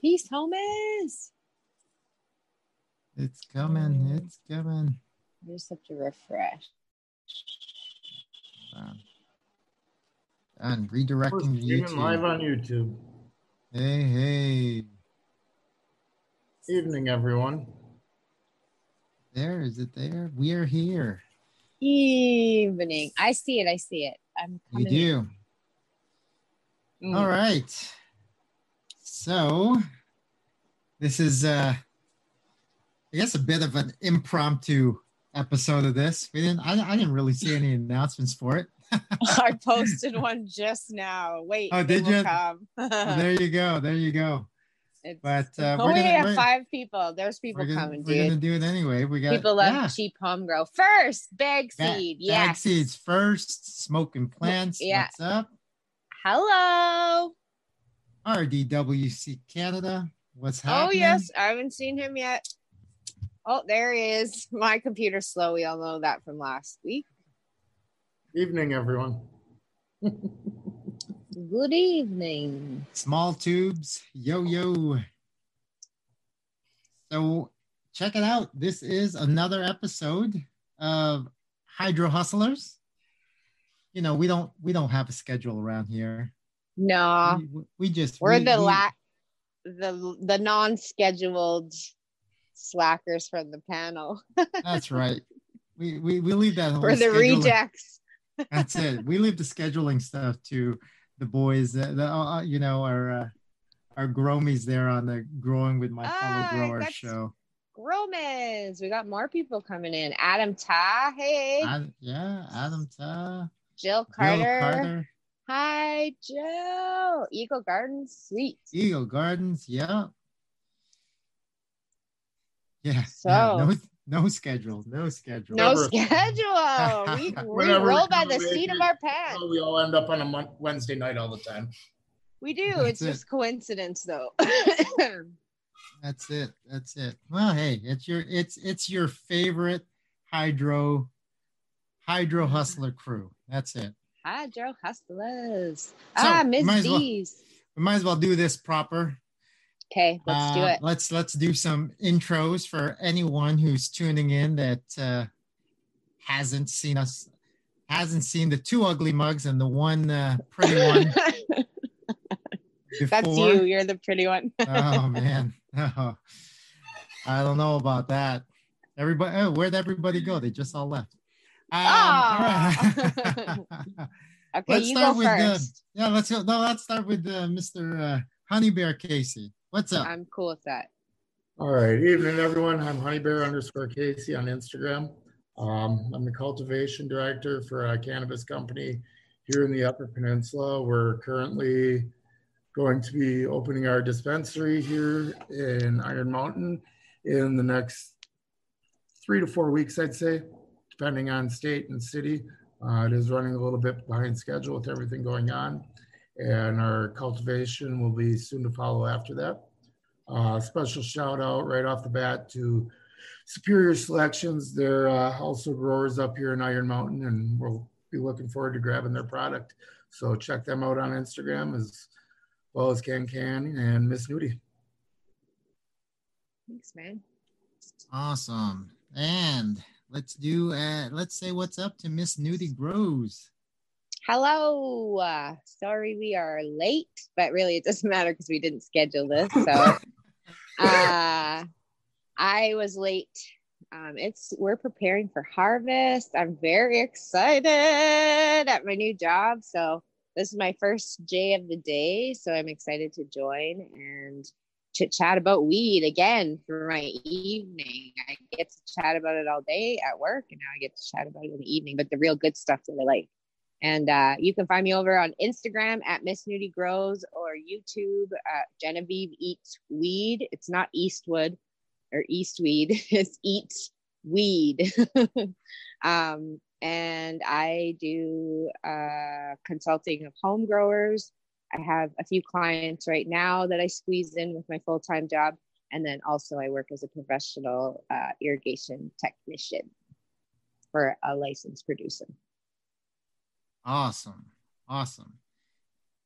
Peace, homies. It's coming. It's coming. I just have to refresh. Um, and redirecting Streaming YouTube. live on YouTube. Hey, hey. Evening, everyone. There, is it there? We are here. Evening. I see it. I see it. I'm You coming. do. Mm. All right. So this is uh I guess a bit of an impromptu episode of this. We didn't I, I didn't really see any announcements for it. I posted one just now. Wait, Oh, did you? Come. Well, there you go. There you go. It's- But uh, oh, we're gonna have five people. There's people gonna, coming, we're gonna do it anyway. We got People love yeah, cheap home grow first. Bag ba- yeah. bag yes. seeds first, smoking plants. yeah. What's up? Hello. RDWC Canada. What's oh, happening? Oh yes, I haven't seen him yet. Oh, there he is. My computer's slow. We all know that from last week. Evening, everyone. Good evening. Small tubes, yo yo. So check it out. This is another episode of Hydro Hustlers. You know, we don't we don't have a schedule around here. No, we, we just we're we- the we- la- the the non-scheduled slackers from the panel. That's right. We we, we leave that whole We're the scheduling- rejects. That's it. We leave the scheduling stuff to the boys. That the, uh, you know our uh, our gromies there on the growing with my fellow growers that's- show. Gromas. We got more people coming in. Adam Ta. Hey. Yeah, Adam Ta, Jill Carter. Carter, Hi, Joe. Eagle Gardens. Sweet. Eagle Gardens. Yeah, yeah. So- yeah, no no schedule. No schedule. No Whatever. schedule. We, we roll by the seat of our pants. We all end up on a mon- Wednesday night all the time. We do. That's it's it. just coincidence, though. That's it. That's it. Well, hey, it's your it's it's your favorite hydro hydro hustler crew. That's it. Hydro hustlers. ah, Miss might well- We might as well do this proper. Okay, let's do Uh, it. Let's let's do some intros for anyone who's tuning in that uh, hasn't seen us, hasn't seen the two ugly mugs and the one uh, pretty one. That's you. You're the pretty one. oh man, oh, I don't know about that. Everybody, oh, where'd everybody go? They just all left. Um, Ah. all right. okay, let's you start go with first. yeah. Let's go. No, let's start with uh, Mr. Uh, Honey Bear Casey. What's up? I'm cool with that. All right, evening, everyone. I'm Honeybear underscore Casey on Instagram. Um, I'm the cultivation director for a cannabis company here in the Upper Peninsula. We're currently going to be opening our dispensary here in Iron Mountain in the next three to four weeks, I'd say, depending on state and city. Uh, it is running a little bit behind schedule with everything going on, and our cultivation will be soon to follow after that. Uh, special shout out right off the bat to Superior Selections. They're uh, also growers up here in Iron Mountain, and we'll be looking forward to grabbing their product. So check them out on Instagram as well as Can Can and Miss Nudie. Thanks, man. Awesome. And let's do uh let's say what's up to Miss Nudie Grows. Hello. Uh, sorry we are late, but really it doesn't matter because we didn't schedule this. So uh, I was late. Um, it's we're preparing for harvest. I'm very excited at my new job. So this is my first J of the day. So I'm excited to join and chit chat about weed again for my evening. I get to chat about it all day at work, and now I get to chat about it in the evening. But the real good stuff that I like. And uh, you can find me over on Instagram at Miss Nudie Grows or YouTube at Genevieve Eats Weed. It's not Eastwood or Eastweed, it's Eats Weed. um, and I do uh, consulting of home growers. I have a few clients right now that I squeeze in with my full time job. And then also, I work as a professional uh, irrigation technician for a licensed producer. Awesome. Awesome.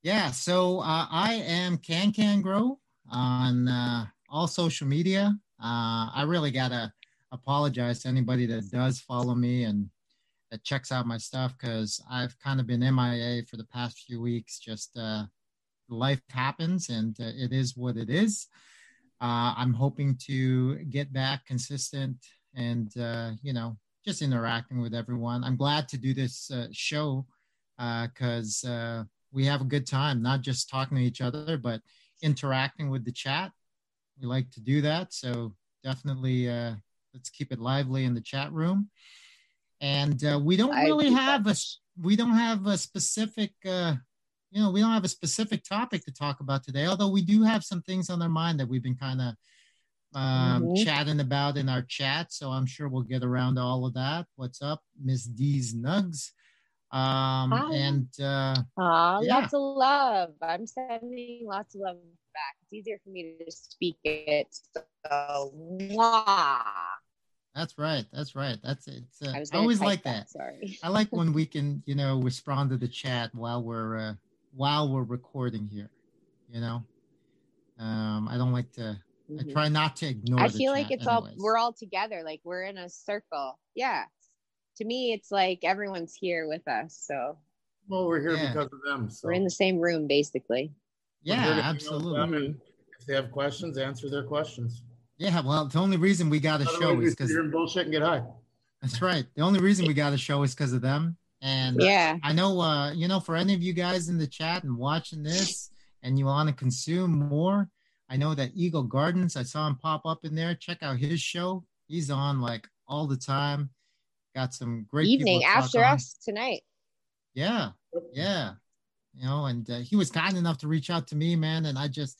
Yeah, so uh, I am Can Can Grow. on uh, all social media. Uh, I really gotta apologize to anybody that does follow me and that checks out my stuff because I've kind of been MIA for the past few weeks. Just uh, life happens and uh, it is what it is. Uh, I'm hoping to get back consistent and, uh, you know, just interacting with everyone. I'm glad to do this uh, show because uh, we have a good time, not just talking to each other, but interacting with the chat. We like to do that. So definitely uh, let's keep it lively in the chat room. And uh, we don't really have a we don't have a specific uh, you know we don't have a specific topic to talk about today. Although we do have some things on our mind that we've been kind of um, mm-hmm. chatting about in our chat. So I'm sure we'll get around to all of that. What's up, Miss D's Nugs? Um, Hi. and uh, Aww, yeah. lots of love. I'm sending lots of love back. It's easier for me to speak it. So, mwah. That's right. That's right. That's it. Uh, I, I always like that. that. Sorry. I like when we can, you know, respond to the chat while we're uh, while we're recording here. You know, um, I don't like to. Mm-hmm. I try not to ignore. I feel like it's anyways. all we're all together. Like we're in a circle. Yeah to me, it's like everyone's here with us. So, well, we're here yeah. because of them. So. We're in the same room, basically. Yeah, absolutely. if they have questions, answer their questions. Yeah, well, the only reason we got a show is because you're in bullshit and get high. That's right. The only reason we got a show is because of them. And yeah, I know, uh, you know, for any of you guys in the chat and watching this, and you want to consume more, I know that Eagle Gardens. I saw him pop up in there. Check out his show. He's on like all the time. Got some great evening after us tonight. Yeah, yeah. You know, and uh, he was kind enough to reach out to me, man, and I just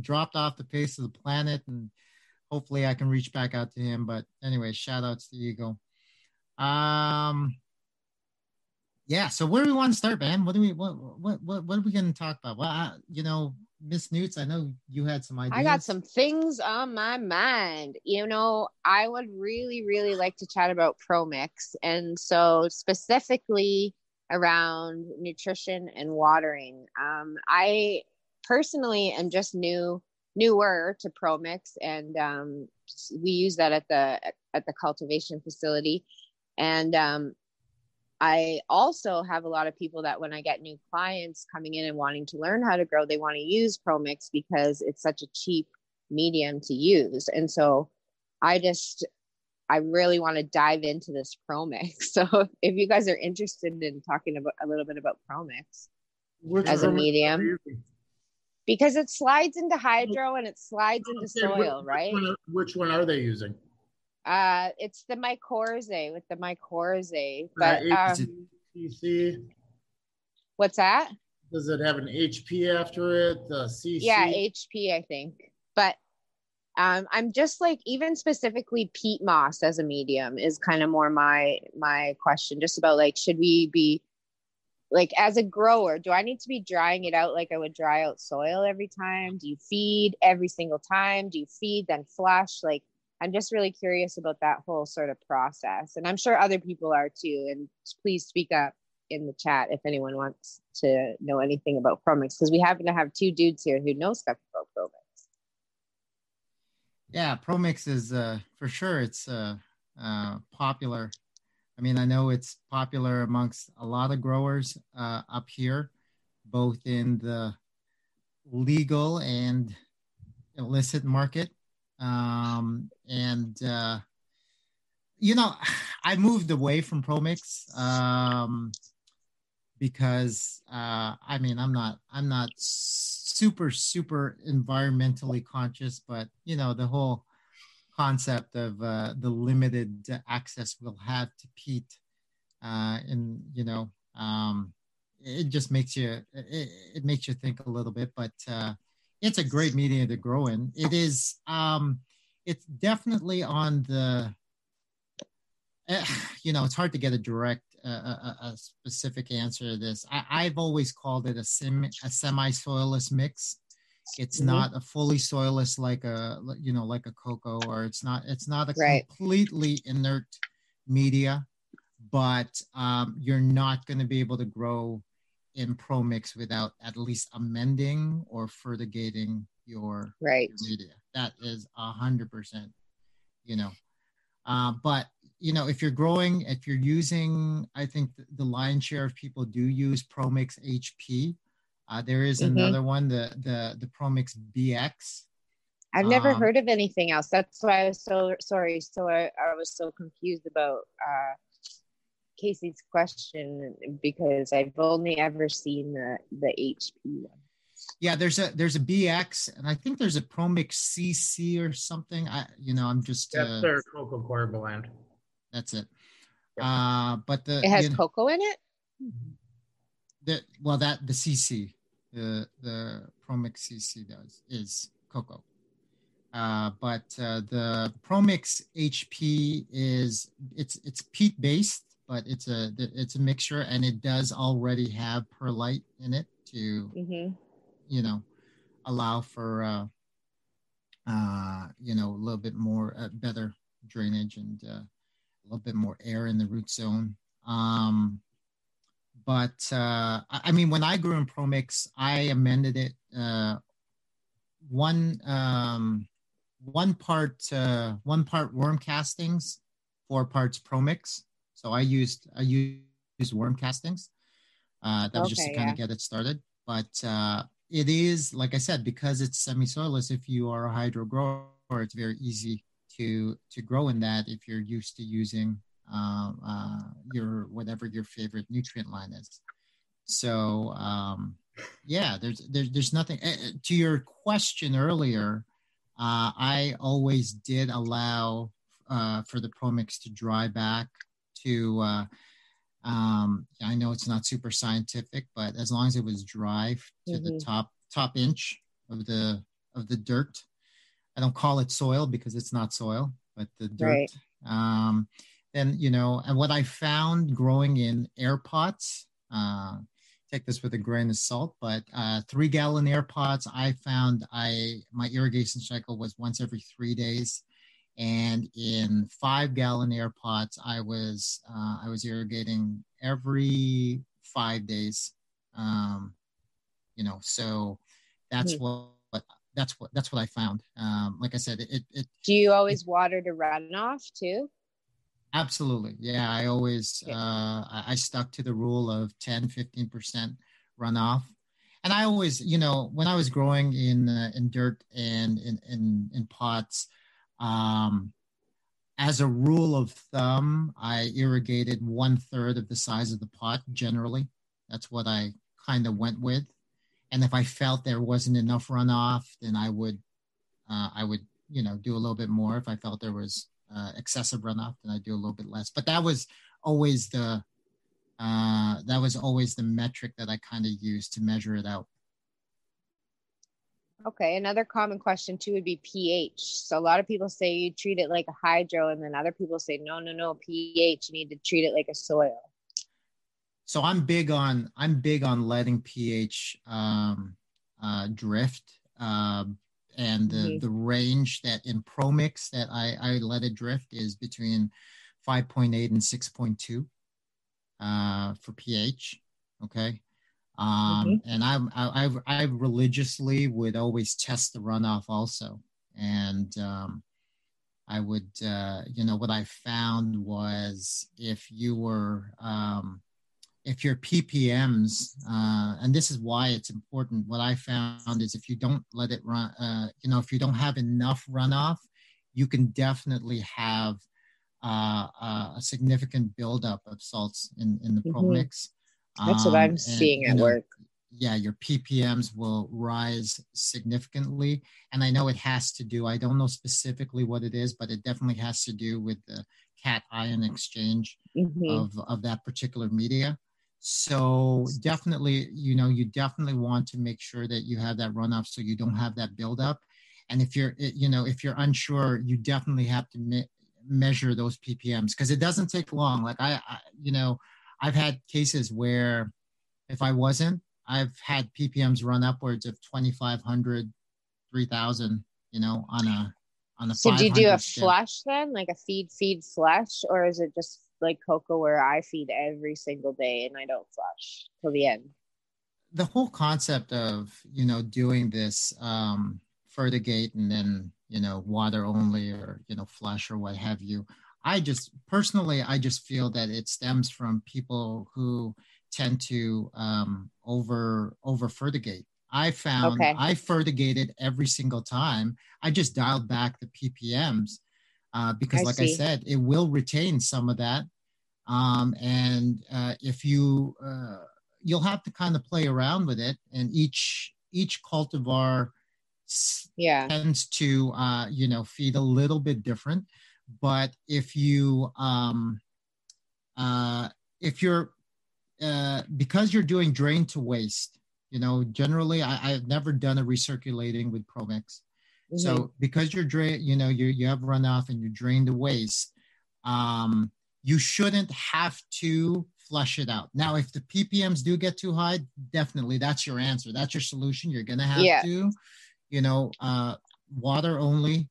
dropped off the face of the planet, and hopefully I can reach back out to him. But anyway, shout outs to Eagle. Um, yeah. So where do we want to start, man? What do we what what what what are we going to talk about? Well, I, you know, Miss Newts, I know you had some ideas. I got some things on my mind. You know, I would really, really like to chat about ProMix. And so, specifically around nutrition and watering. Um, I personally am just new, newer to ProMix, and um, we use that at the at the cultivation facility. And um, I also have a lot of people that when I get new clients coming in and wanting to learn how to grow, they want to use ProMix because it's such a cheap medium to use. And so I just, I really want to dive into this ProMix. So if you guys are interested in talking about a little bit about ProMix Which as a medium, because it slides into hydro and it slides into soil, right? Which one, which one are they using? Uh, it's the mycorrhizae with the mycorrhizae. But uh, um, what's that? Does it have an HP after it? The CC? Yeah, HP, I think. But um, I'm just like even specifically peat moss as a medium is kind of more my my question. Just about like should we be like as a grower, do I need to be drying it out like I would dry out soil every time? Do you feed every single time? Do you feed then flush? Like I'm just really curious about that whole sort of process. And I'm sure other people are too. And please speak up in the chat if anyone wants to know anything about ProMix, because we happen to have two dudes here who know stuff about ProMix. Yeah, ProMix is uh, for sure it's uh, uh, popular. I mean, I know it's popular amongst a lot of growers uh, up here, both in the legal and illicit market. Um, and uh, you know, I moved away from ProMix um, because uh, I mean, I'm not I'm not super super environmentally conscious, but you know, the whole concept of uh, the limited access we'll have to peat, uh, and you know, um, it just makes you it, it makes you think a little bit, but. Uh, it's a great medium to grow in. It is, um, it's definitely on the, uh, you know, it's hard to get a direct, uh, a, a, specific answer to this. I, have always called it a, sim, a semi-soilless mix. It's mm-hmm. not a fully soilless like a, you know, like a cocoa, or it's not, it's not a right. completely inert media, but um, you're not going to be able to grow in ProMix without at least amending or fertigating your, right your media. That is a hundred percent, you know. Uh, but you know, if you're growing, if you're using, I think the lion's share of people do use ProMix HP. Uh, there is Mhm. another one, the the the ProMix BX. I've never Um, heard of anything else. That's why I was so sorry. So I, I was so confused about uh, Casey's question because I've only ever seen the the HP one. Yeah, there's a there's a BX, and I think there's a ProMix CC or something. I you know I'm just That's uh, their Coco Coir blend. that's it. Uh, but the It has you know, cocoa in it. the well that the CC the the ProMix CC does is cocoa. Uh, but uh, the ProMix HP is it's it's peat based, but it's a it's a mixture, and it does already have perlite in it to hmm you know allow for uh, uh, you know a little bit more uh, better drainage and uh, a little bit more air in the root zone. Um, but uh, I, mean, when I grew in ProMix, I amended it uh, one um, one part uh, one part worm castings, four parts ProMix. So I used I used worm castings. Uh, that was just to kind yeah. of get it started. But uh, it is like I said, because it's semi-soilless. If you are a hydro grower, it's very easy to to grow in that if you're used to using um, uh, your whatever your favorite nutrient line is. So um, yeah, there's there's there's nothing uh, uh, to your question earlier. Uh, I always did allow uh, for the ProMix to dry back to. Uh, um, I know it's not super scientific, but as long as it was dry to the Mhm. top top inch of the of the dirt, I don't call it soil because it's not soil, but the dirt. Right. Um, then you know, and what I found growing in air pots. Uh, take this with a grain of salt, but uh, three gallon air pots, I found I my irrigation cycle was once every three days, and in five gallon air pots, I was uh, I was irrigating every five days. Um, you know, so that's Hmm. what, what that's what that's what I found. Um, like I said, it, it Do you always water to runoff too? Absolutely. Yeah. I always, uh, I, I stuck to the rule of 10, 15% runoff. And I always, you know, when I was growing in, uh, in dirt and in, in, in pots, um, as a rule of thumb, I irrigated one third of the size of the pot generally. That's what I kind of went with. And if I felt there wasn't enough runoff, then I would, uh, I would, you know, do a little bit more. If I felt there was uh, excessive runoff, then I do a little bit less. But that was always the, uh, that was always the metric that I kind of used to measure it out. Okay, another common question too would be pH. So a lot of people say you treat it like a hydro, and then other people say no, no, no, pH. You need to treat it like a soil. So I'm big on I'm big on letting pH um, uh, drift, um, and the Mhm. the range that in ProMix that I I let it drift is between 5.8 and 6.2 uh, for pH. Okay. Um, and I, I I I religiously would always test the runoff also, and um, I would uh, you know what I found was if you were um, if your ppms uh, and this is why it's important what i found is if you don't let it run uh, you know if you don't have enough runoff you can definitely have uh, a significant buildup of salts in, in the Mhm. pro mix That's what Um, I'm and, seeing at know, work. yeah your ppms will rise significantly and i know it has to do i don't know specifically what it is but it definitely has to do with the cation exchange Mhm. of of that particular media so definitely you know you definitely want to make sure that you have that runoff so you don't have that buildup. And if you're eh, you know if you're unsure you definitely have to me- measure those ppms because it doesn't take long. Like I, I you know i've had cases where if i wasn't i've had ppms run upwards of 2500 3000 you know on a on a So do you do a 500 flush then, like a feed feed flush, or is it just like cocoa where I feed every single day and I don't flush till the end? the whole concept of you know doing this um fertigate and then you know water only or you know flush or what have you i just personally i just feel that it stems from people who tend to um, over over fertigate i found Okay. i fertigated every single time i just dialed back the ppms uh, because I like i said it will retain some of that um, and uh, if you uh, you'll have to kind of play around with it and each each cultivar Yeah. tends to uh, you know feed a little bit different but if you um, uh, if you're uh, because you're doing drain to waste you know generally I, i've never done a recirculating with promix Mhm. so because you're drain, you know, you you have runoff and you drain the waste, um, you shouldn't have to flush it out. Now, if the ppms do get too high, definitely that's your answer. That's your solution. You're gonna have Yeah. to, you know, uh, water only.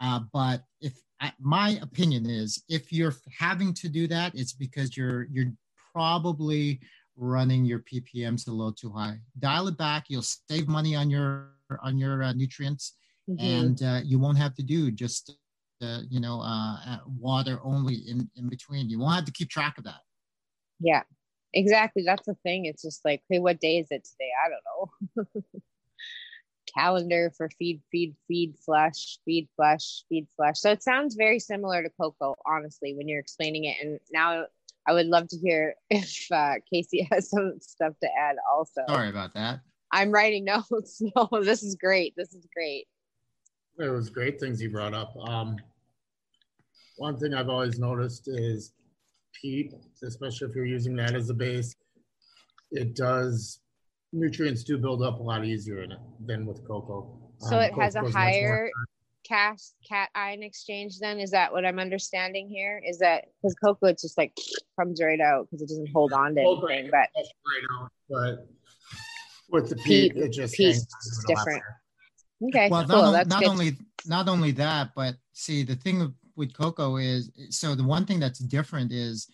Uh, but if I, my opinion is, if you're having to do that, it's because you're you're probably running your ppms a little too high. Dial it back. You'll save money on your on your uh, nutrients Mhm. and uh, you won't have to do just uh, you know uh, uh, water only in in between you won't have to keep track of that yeah. Exactly. That's the thing. It's just like, hey, what day is it today? I don't know. Calendar for feed, feed, feed, flush, feed, flush, feed, flush. So it sounds very similar to cocoa, honestly, when you're explaining it. And now I would love to hear if uh, Casey has some stuff to add also. sorry about that I'm writing notes. No, this is great. This is great. It was great things you brought up. Um, one thing I've always noticed is peat, especially if you're using that as a base, it does nutrients do build up a lot easier in it than with cocoa. So Um, it has a cocoa is much more- higher cast cation exchange then? Is that what i'm understanding here? Is that because cocoa it just like comes right out because it doesn't hold on to Cocoa anything but right out, but with the peat, Peat- it just peat's hangs on to it a lot different. okay well cool not, that's not good. only not only that but see the thing with- cocoa is so the one thing that's different is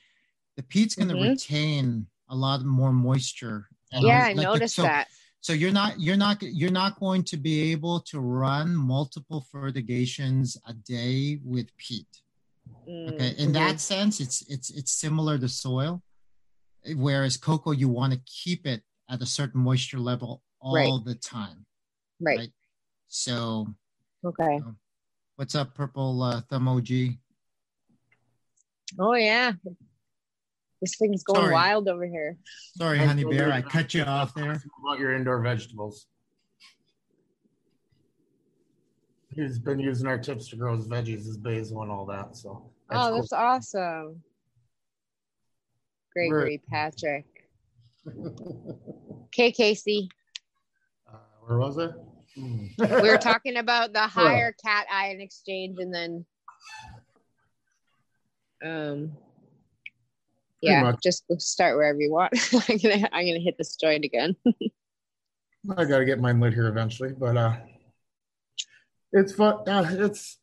the peat's going to Mhm. retain a lot more moisture And yeah i like the- noticed so- that so you're not you're not you're not going to be able to run multiple fertigations a day with peat Okay, in that sense, it's it's it's similar to soil, whereas cocoa you want to keep it at a certain moisture level all Right. the time. right right. So, okay what's up, purple uh, thumb OG? oh yeah this thing's going Sorry. wild over here Sorry, I'm honey bear, I cut you off there. About your indoor vegetables. He's been using our tips to grow his veggies, his basil and all that, so. that's oh cool. that's awesome gregory patrick okay casey Uh, Where was it? We were talking about the higher cation exchange and then um yeah just start wherever you want i'm gonna i'm gonna hit this joint again I gotta get mine lit here eventually, but uh, it's fun. Uh, it's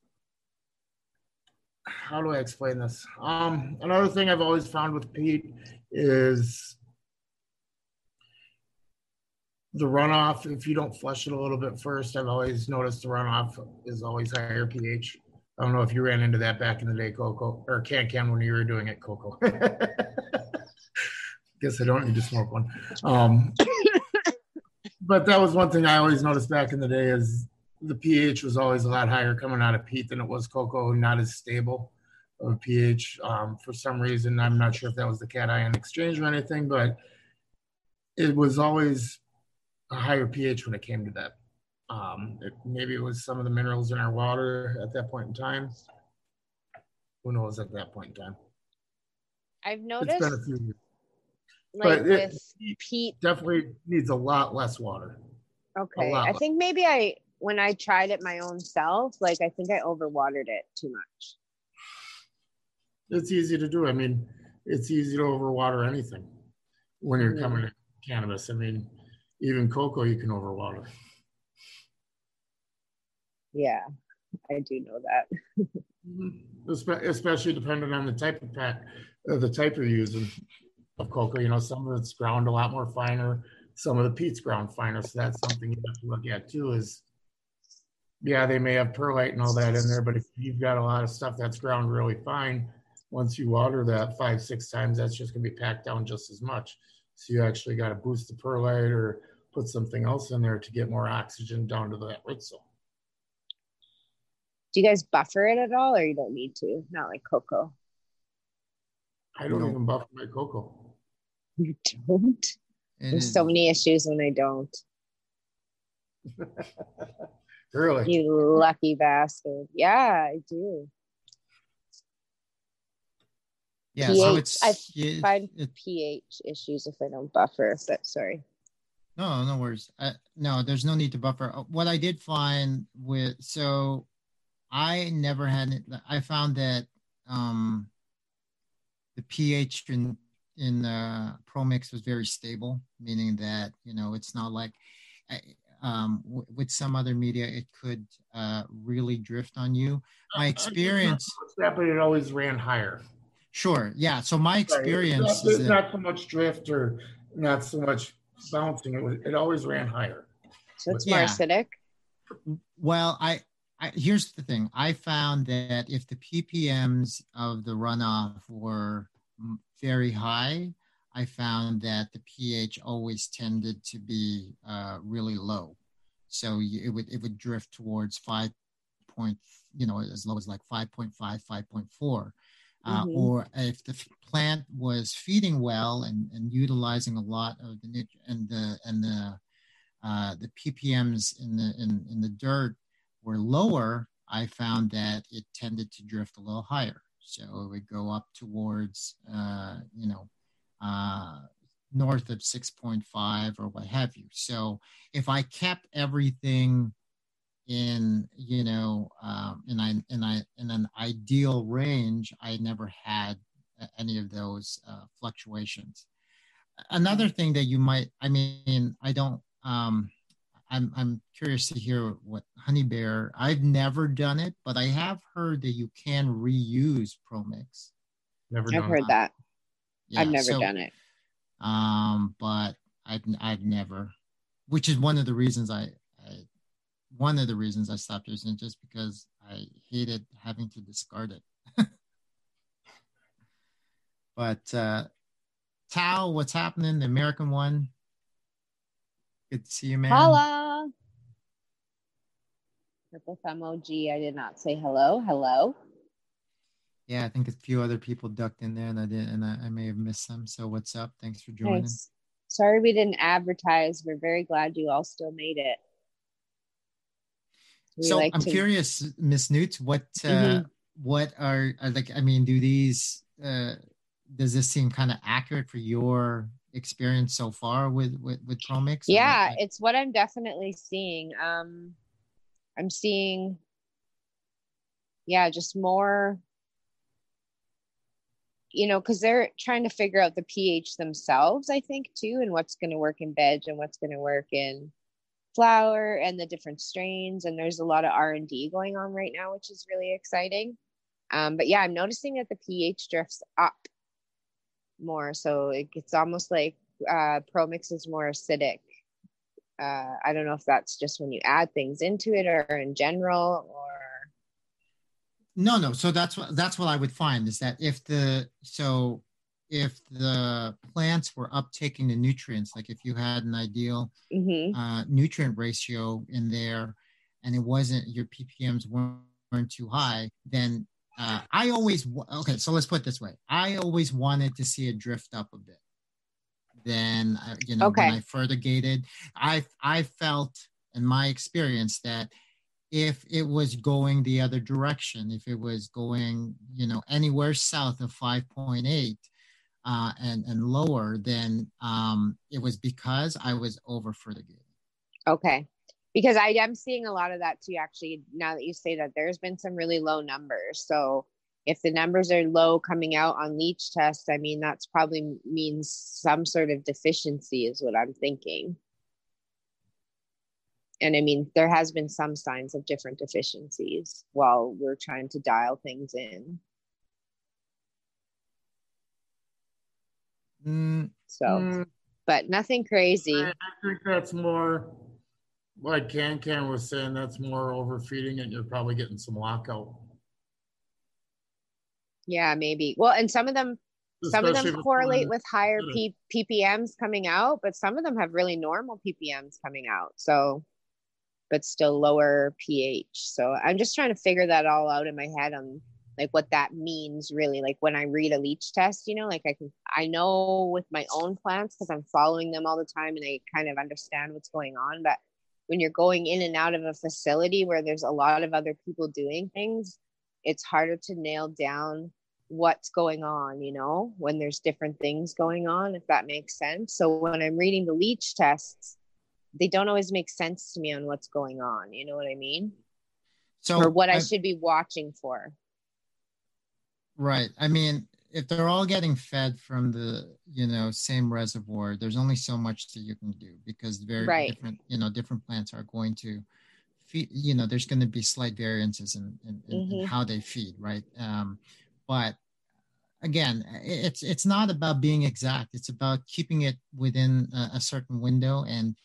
how do I explain this? Um, another thing I've always found with peat is the runoff. If you don't flush it a little bit first, I've always noticed the runoff is always higher pH. I don't know if you ran into that back in the day, Coco, or Can Can when you were doing it, Coco. Guess I don't need to smoke one. Um, but that was one thing I always noticed back in the day is the pH was always a lot higher coming out of peat than it was Coco, not as stable of pH. Um, for some reason, I'm not sure if that was the cation exchange or anything, but it was always a higher pH when it came to that. Um, it, maybe it was some of the minerals in our water at that point in time. Who knows at that point in time? i've It's noticed been a few years. like but it- with peat Definitely needs a lot less water. okay i less. think maybe i when i tried it my own self like i think i overwatered it too much It's easy to do. I mean, it's easy to overwater anything when you're Mhm. coming to cannabis. I mean, even cocoa you can overwater. yeah i do know that Especially depending on the type of pack, uh, the type you're using of cocoa. You know, some of it's ground a lot more finer. Some of the peat's ground finer. So that's something you have to look at too. Is yeah, they may have perlite and all that in there, but if you've got a lot of stuff that's ground really fine, once you water that five, six times, that's just gonna be packed down just as much. So you actually gotta boost the perlite or put something else in there to get more oxygen down to that root zone. Do you guys buffer it at all or you don't need to? Not like cocoa. I don't No. even buffer my cocoa. You don't? And There's so many issues when I don't. Really? You lucky bastard. Yeah, I do. Yeah, so it's I yeah, find it- pH issues if I don't buffer, but sorry. No, no worries. Uh, no, there's no need to buffer. Uh, What I did find with so I never had it. I found that um, the pH in in uh, ProMix was very stable, meaning that you know it's not like um, w- with some other media it could uh, really drift on you. My experience, That, but it always ran higher. Sure, yeah. So my Right. experience It's is not, that, not so much drift or not so much bouncing. It, was, it always ran higher. So it's Yeah. more acidic. Well, I, I here's the thing. I found that if the ppms of the runoff were very high, I found that the pH always tended to be uh, really low. So you, it would it would drift towards five point, you know, as low as like 5.5, 5.4. Uh, Mhm. Or if the f- plant was feeding well and, and utilizing a lot of the and the and the uh, the ppms in the in, in the dirt were lower, I found that it tended to drift a little higher. So it would go up towards, uh, you know, uh, north of 6.5 or what have you. So if I kept everything in, you know, um, in, I, in, I, in an ideal range, I never had any of those uh, fluctuations. Another thing that you might, I mean, I don't, um, I'm I'm curious to hear what Honey Bear. I've never done it, but I have heard that you can reuse ProMix. Never I've heard that. Yeah, I've never so, done it. Um, but I've I've never, which is one of the reasons I, I one of the reasons I stopped using it, just because I hated having to discard it. but uh, Tao, what's happening? The American one. Good to see you, man. Hello. Purple thumb OG. I did not say hello. Hello. Yeah, I think a few other people ducked in there, and I did, and I, I may have missed them. So what's up? Thanks for joining. Nice. Sorry we didn't advertise. We're very glad you all still made it. So like I'm to- curious, Miss Newt, what uh, Mhm. what are, are like? I mean, do these uh, does this seem kind of accurate for your experience so far with with, with ProMix? yeah like- it's what i'm definitely seeing um i'm seeing yeah just more you know because they're trying to figure out the ph themselves i think too and what's going to work in veg and what's going to work in flower and the different strains and there's a lot of r&d going on right now which is really exciting um, but yeah i'm noticing that the ph drifts up more so it, it's almost like uh, ProMix is more acidic. Uh, I don't know if that's just when you add things into it or in general or No, no. So that's what that's what I would find is that if the so if the plants were uptaking the nutrients, like if you had an ideal Mhm. uh, nutrient ratio in there, and it wasn't your ppms weren't, weren't too high, then uh, I always okay. So let's put it this way: I always wanted to see it drift up a bit. Then uh, you know Okay. when I fertigated, I I felt in my experience that if it was going the other direction, if it was going you know anywhere south of five point eight. Uh, and and lower, then um, it was because I was over fertigated. okay. Because I am seeing a lot of that too, actually, now that you say that there's been some really low numbers. So if the numbers are low coming out on leach test, I mean, that's probably means some sort of deficiency, is what I'm thinking. And I mean, there has been some signs of different deficiencies while we're trying to dial things in. Mm, So, Mm, but nothing crazy. I, I think that's more like Can Can was saying, that's more overfeeding and you're probably getting some lockout. Yeah, maybe. Well, and some of them some of them correlate with higher P- ppms coming out but some of them have really normal ppms coming out so but still lower ph so i'm just trying to figure that all out in my head on like what that means really like when i read a leach test you know like i can i know with my own plants because i'm following them all the time and i kind of understand what's going on but when you're going in and out of a facility where there's a lot of other people doing things it's harder to nail down what's going on, you know, when there's different things going on, if that makes sense. So when I'm reading the leach tests, they don't always make sense to me on what's going on. You know what I mean? So or what I I- should be watching for. Right. I mean, if they're all getting fed from the, you know, same reservoir, there's only so much that you can do because very Right. different, you know, different plants are going to feed, you know, there's going to be slight variances in, in, in, in how they feed, right? Um, but again, it's it's not about being exact. It's about keeping it within a, a certain window and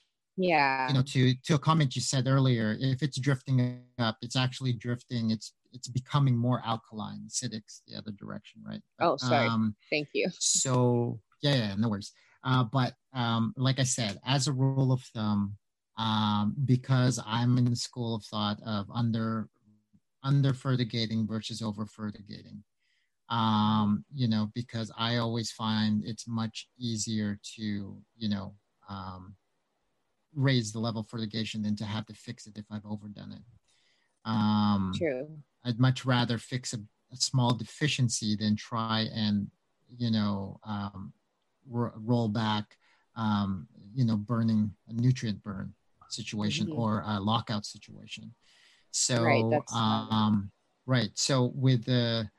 Yeah. you know to to a comment you said earlier if it's drifting up it's actually drifting it's it's becoming more alkaline acidic's the other direction right Oh, sorry. um Thank you. so yeah yeah no worries uh but um like i said as a rule of thumb um because i'm in the school of thought of under under fertigating versus over fertigating um you know because i always find it's much easier to you know um raise the level of fertigation than to have to fix it if i've overdone it um True. I'd much rather fix a, a small deficiency than try and, you know, um, ro- roll back, um, you know, burning a nutrient burn situation Mhm. or a lockout situation. So, Right, um, right. So with the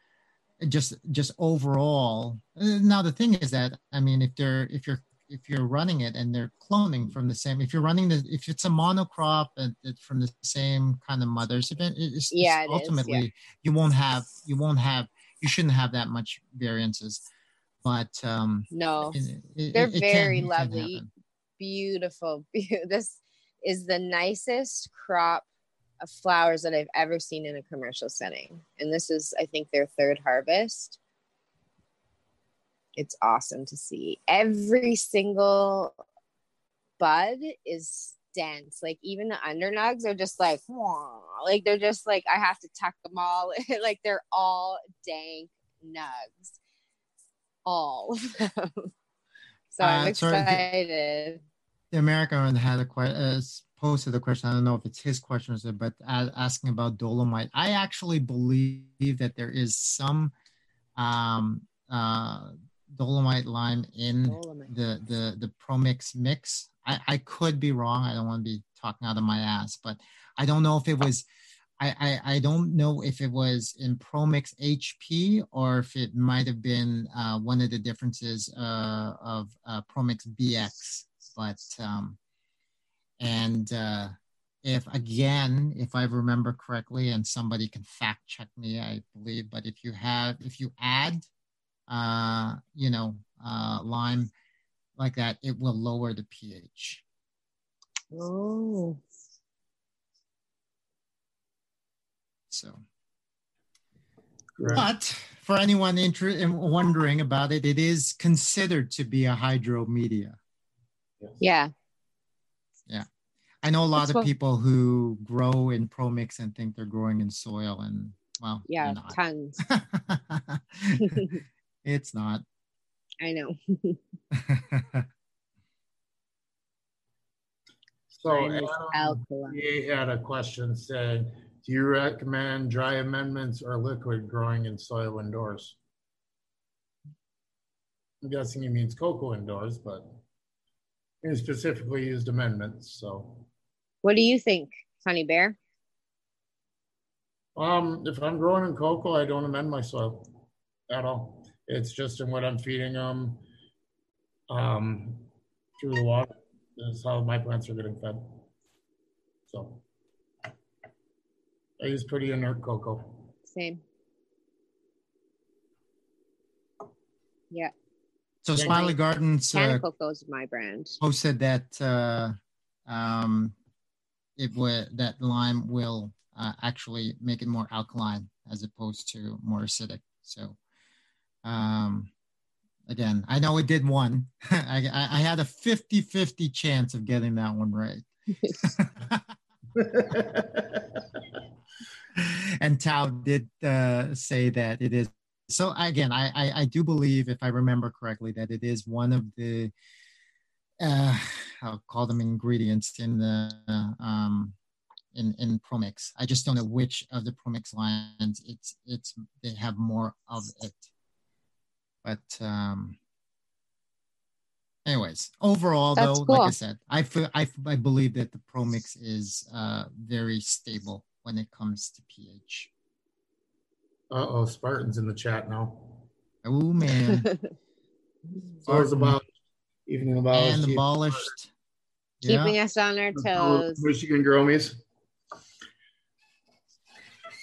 just just overall, uh, now the thing is that I mean, if they're if you're if you're running it and they're cloning from the same, if you're running the if it's a monocrop and it's from the same kind of mothers, it- it's, Yeah, it's it is, ultimately you won't have you won't have you shouldn't have that much variances, but um, No. it- it- They're very can lovely. Beautiful. This is the nicest crop of flowers that I've ever seen in a commercial setting. And this is, I think, their third harvest. It's awesome to see. Every single bud is dense. Like even the undernugs are just like, "Wah." like they're just like I have to tuck them all. like they're all dank nugs, all of them. So I'm Uh, sorry, the- excited. the American had a question, uh, posted a question. I don't know if it's his question but asking about dolomite. I actually believe that there is some um, uh, dolomite lime in Dolomite. the the the Promix mix. I, I could be wrong. I don't want to be talking out of my ass, but I don't know if it was. I, I, I don't know if it was in Promix HP or if it might have been uh, one of the differences uh, of uh, Promix BX. But um, and uh, if again, if I remember correctly, and somebody can fact check me, I believe. But if you have, if you add, uh, you know, uh, lime like that, it will lower the pH. Oh, So, Correct. but for anyone interested in wondering about it, it is considered to be a hydro media. yeah. Yeah. I know a lot That's of what- people who grow in Promix and think they're growing in soil, and well, Yeah, not. tons. it's not. I know. So Adam alkaline. he had a question saying, do you recommend dry amendments or liquid growing in soil indoors? I'm guessing he means cocoa indoors, but he specifically used amendments, so. What do you think, Honey Bear? Um, if I'm growing in cocoa, I don't amend my soil at all. It's just in what I'm feeding them, um, through the water. That's how my plants are getting fed. So. I use pretty inert cocoa. Same. Yeah, So Yeah, Smiley Gardens uh, Cocoa is my brand. posted that uh, um, it would that lime will uh, actually make it more alkaline as opposed to more acidic. So, um, again, I know it did one. I, I had a 50 50 chance of getting that one right. and Tao did uh, say that it is. So again, I, I, I do believe, if I remember correctly, that it is one of the uh, I'll call them ingredients in the um, in in Promix. I just don't know which of the Promix lines it's it's they have more of it. But um, anyways, overall That's though, cool. like I said, I feel, I I believe that the Promix is uh, very stable when it comes to pH. Uh oh, Spartan's in the chat now. Oh man. so it's about evening abolished. And abolished. Keeping yeah. us on our toes. Michigan Gromies. I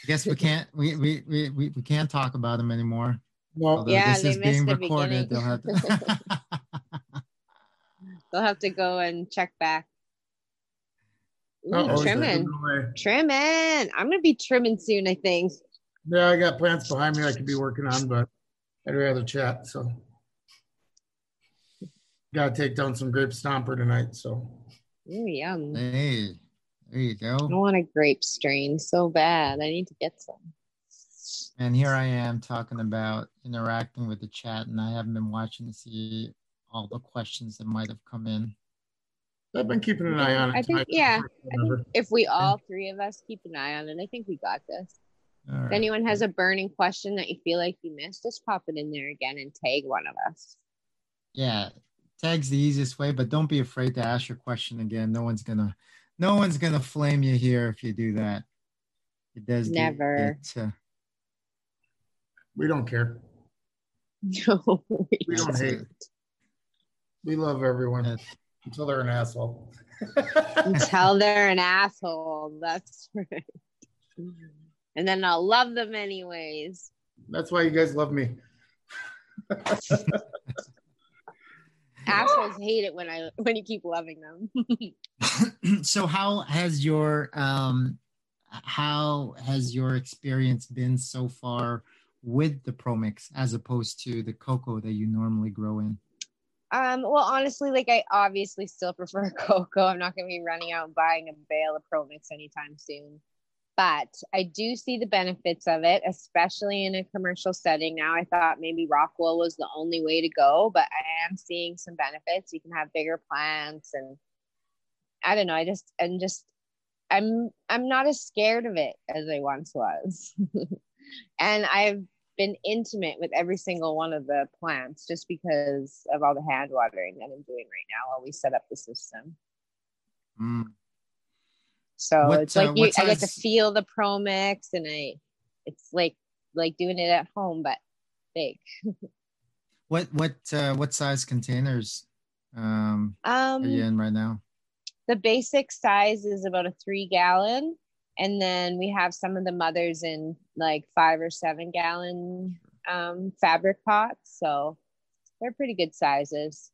guess we can't we, we we we we can't talk about them anymore. Well, Although yeah, this is being the recorded. They'll have to they'll have to go and check back. Ooh, trimming. Trimming. I'm gonna be trimming soon, I think. Yeah, I got plants behind me I could be working on, but I'd rather chat. So gotta take down some grape stomper tonight. So Ooh, yum. Hey, there you go. I want a grape strain so bad. I need to get some. And here I am talking about interacting with the chat, and I haven't been watching to see all the questions that might have come in. I've been keeping an eye on it. I think, yeah. I think if we all three of us keep an eye on it, I think we got this. Right. If anyone has a burning question that you feel like you missed, just pop it in there again and tag one of us. Yeah, tag's the easiest way, but don't be afraid to ask your question again. No one's gonna, no one's gonna flame you here if you do that. It does never. Get, uh, we don't care. No, we, we don't hate. We love everyone until they're an asshole. until they're an asshole. That's right. And then I'll love them anyways. That's why you guys love me. assholes hate it when I when you keep loving them. so how has your um how has your experience been so far with the Promix as opposed to the cocoa that you normally grow in? Um, well, honestly, like I obviously still prefer cocoa. I'm not going to be running out and buying a bale of Promix anytime soon but I do see the benefits of it, especially in a commercial setting. Now, I thought maybe Rockwool was the only way to go, but I am seeing some benefits. You can have bigger plants, and I don't know. I just and just I'm I'm not as scared of it as I once was, and I've been intimate with every single one of the plants just because of all the hand watering that I'm doing right now while we set up the system. Mm. So what, it's like uh, you, I get to feel the Promix, and I, it's like like doing it at home, but big. what what uh, what size containers um, um, are you in right now? The basic size is about a three gallon, and then we have some of the mothers in like five or seven gallon um, fabric pots. So they're pretty good sizes.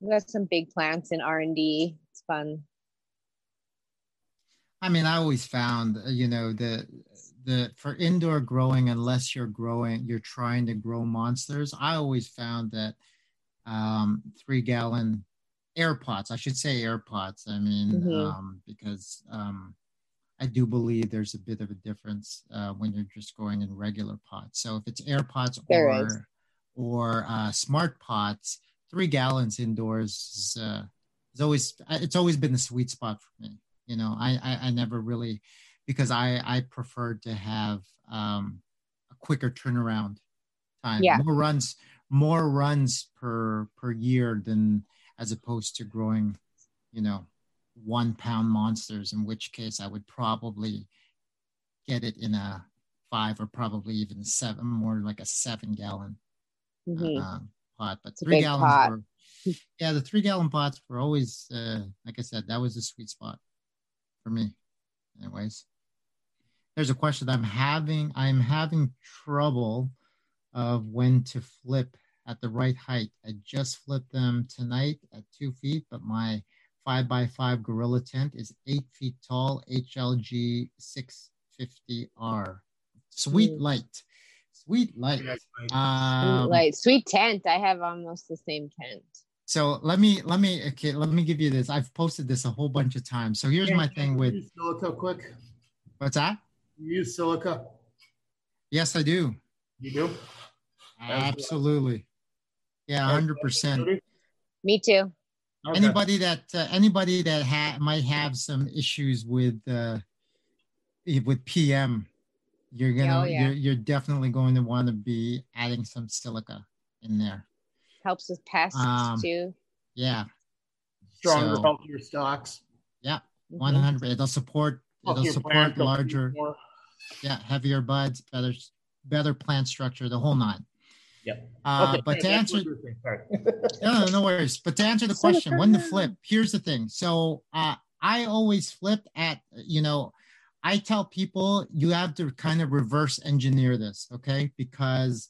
We got some big plants in R and D. It's fun. I mean, I always found, uh, you know, the the for indoor growing, unless you're growing, you're trying to grow monsters. I always found that um, three gallon air pots, I should say air pots. I mean, mm-hmm. um, because um, I do believe there's a bit of a difference uh, when you're just going in regular pots. So if it's air pots there or is. or uh, smart pots, three gallons indoors is, uh, is always it's always been the sweet spot for me. You know, I, I, I never really, because I, I preferred to have um, a quicker turnaround time. Yeah. More runs, more runs per per year than as opposed to growing, you know, one pound monsters. In which case, I would probably get it in a five or probably even seven, more like a seven gallon mm-hmm. uh, pot. But three gallons pot. were, yeah, the three gallon pots were always, uh, like I said, that was a sweet spot for me. Anyways, there's a question I'm having. I'm having trouble of when to flip at the right height. I just flipped them tonight at two feet, but my five by five Gorilla tent is eight feet tall, HLG 650R. Sweet Mm. light. Sweet light. Sweet Um, light, sweet tent. I have almost the same tent. so let me let me okay let me give you this. I've posted this a whole bunch of times. So here's my thing with silica quick. what's that? You use silica. Yes, I do. You do. Absolutely. Yeah, hundred percent. Me too. Okay. Anybody that uh, anybody that ha- might have some issues with uh, with PM, you're gonna Oh, yeah. you're, you're definitely going to want to be adding some silica in there. Helps with pests Um, too. Yeah, Stronger, so- healthier stalks. Yeah, one hundred. It'll support it'll Healthier support plants, they'll larger, yeah, heavier buds, better better plant structure, the whole nine. Yep. Uh, Okay, but to answer what you're saying. Sorry. no, no, no worries. But to answer the question, when to flip, here's the thing. So uh, I always flip at, you know, I tell people you have to kind of reverse engineer this, okay? Because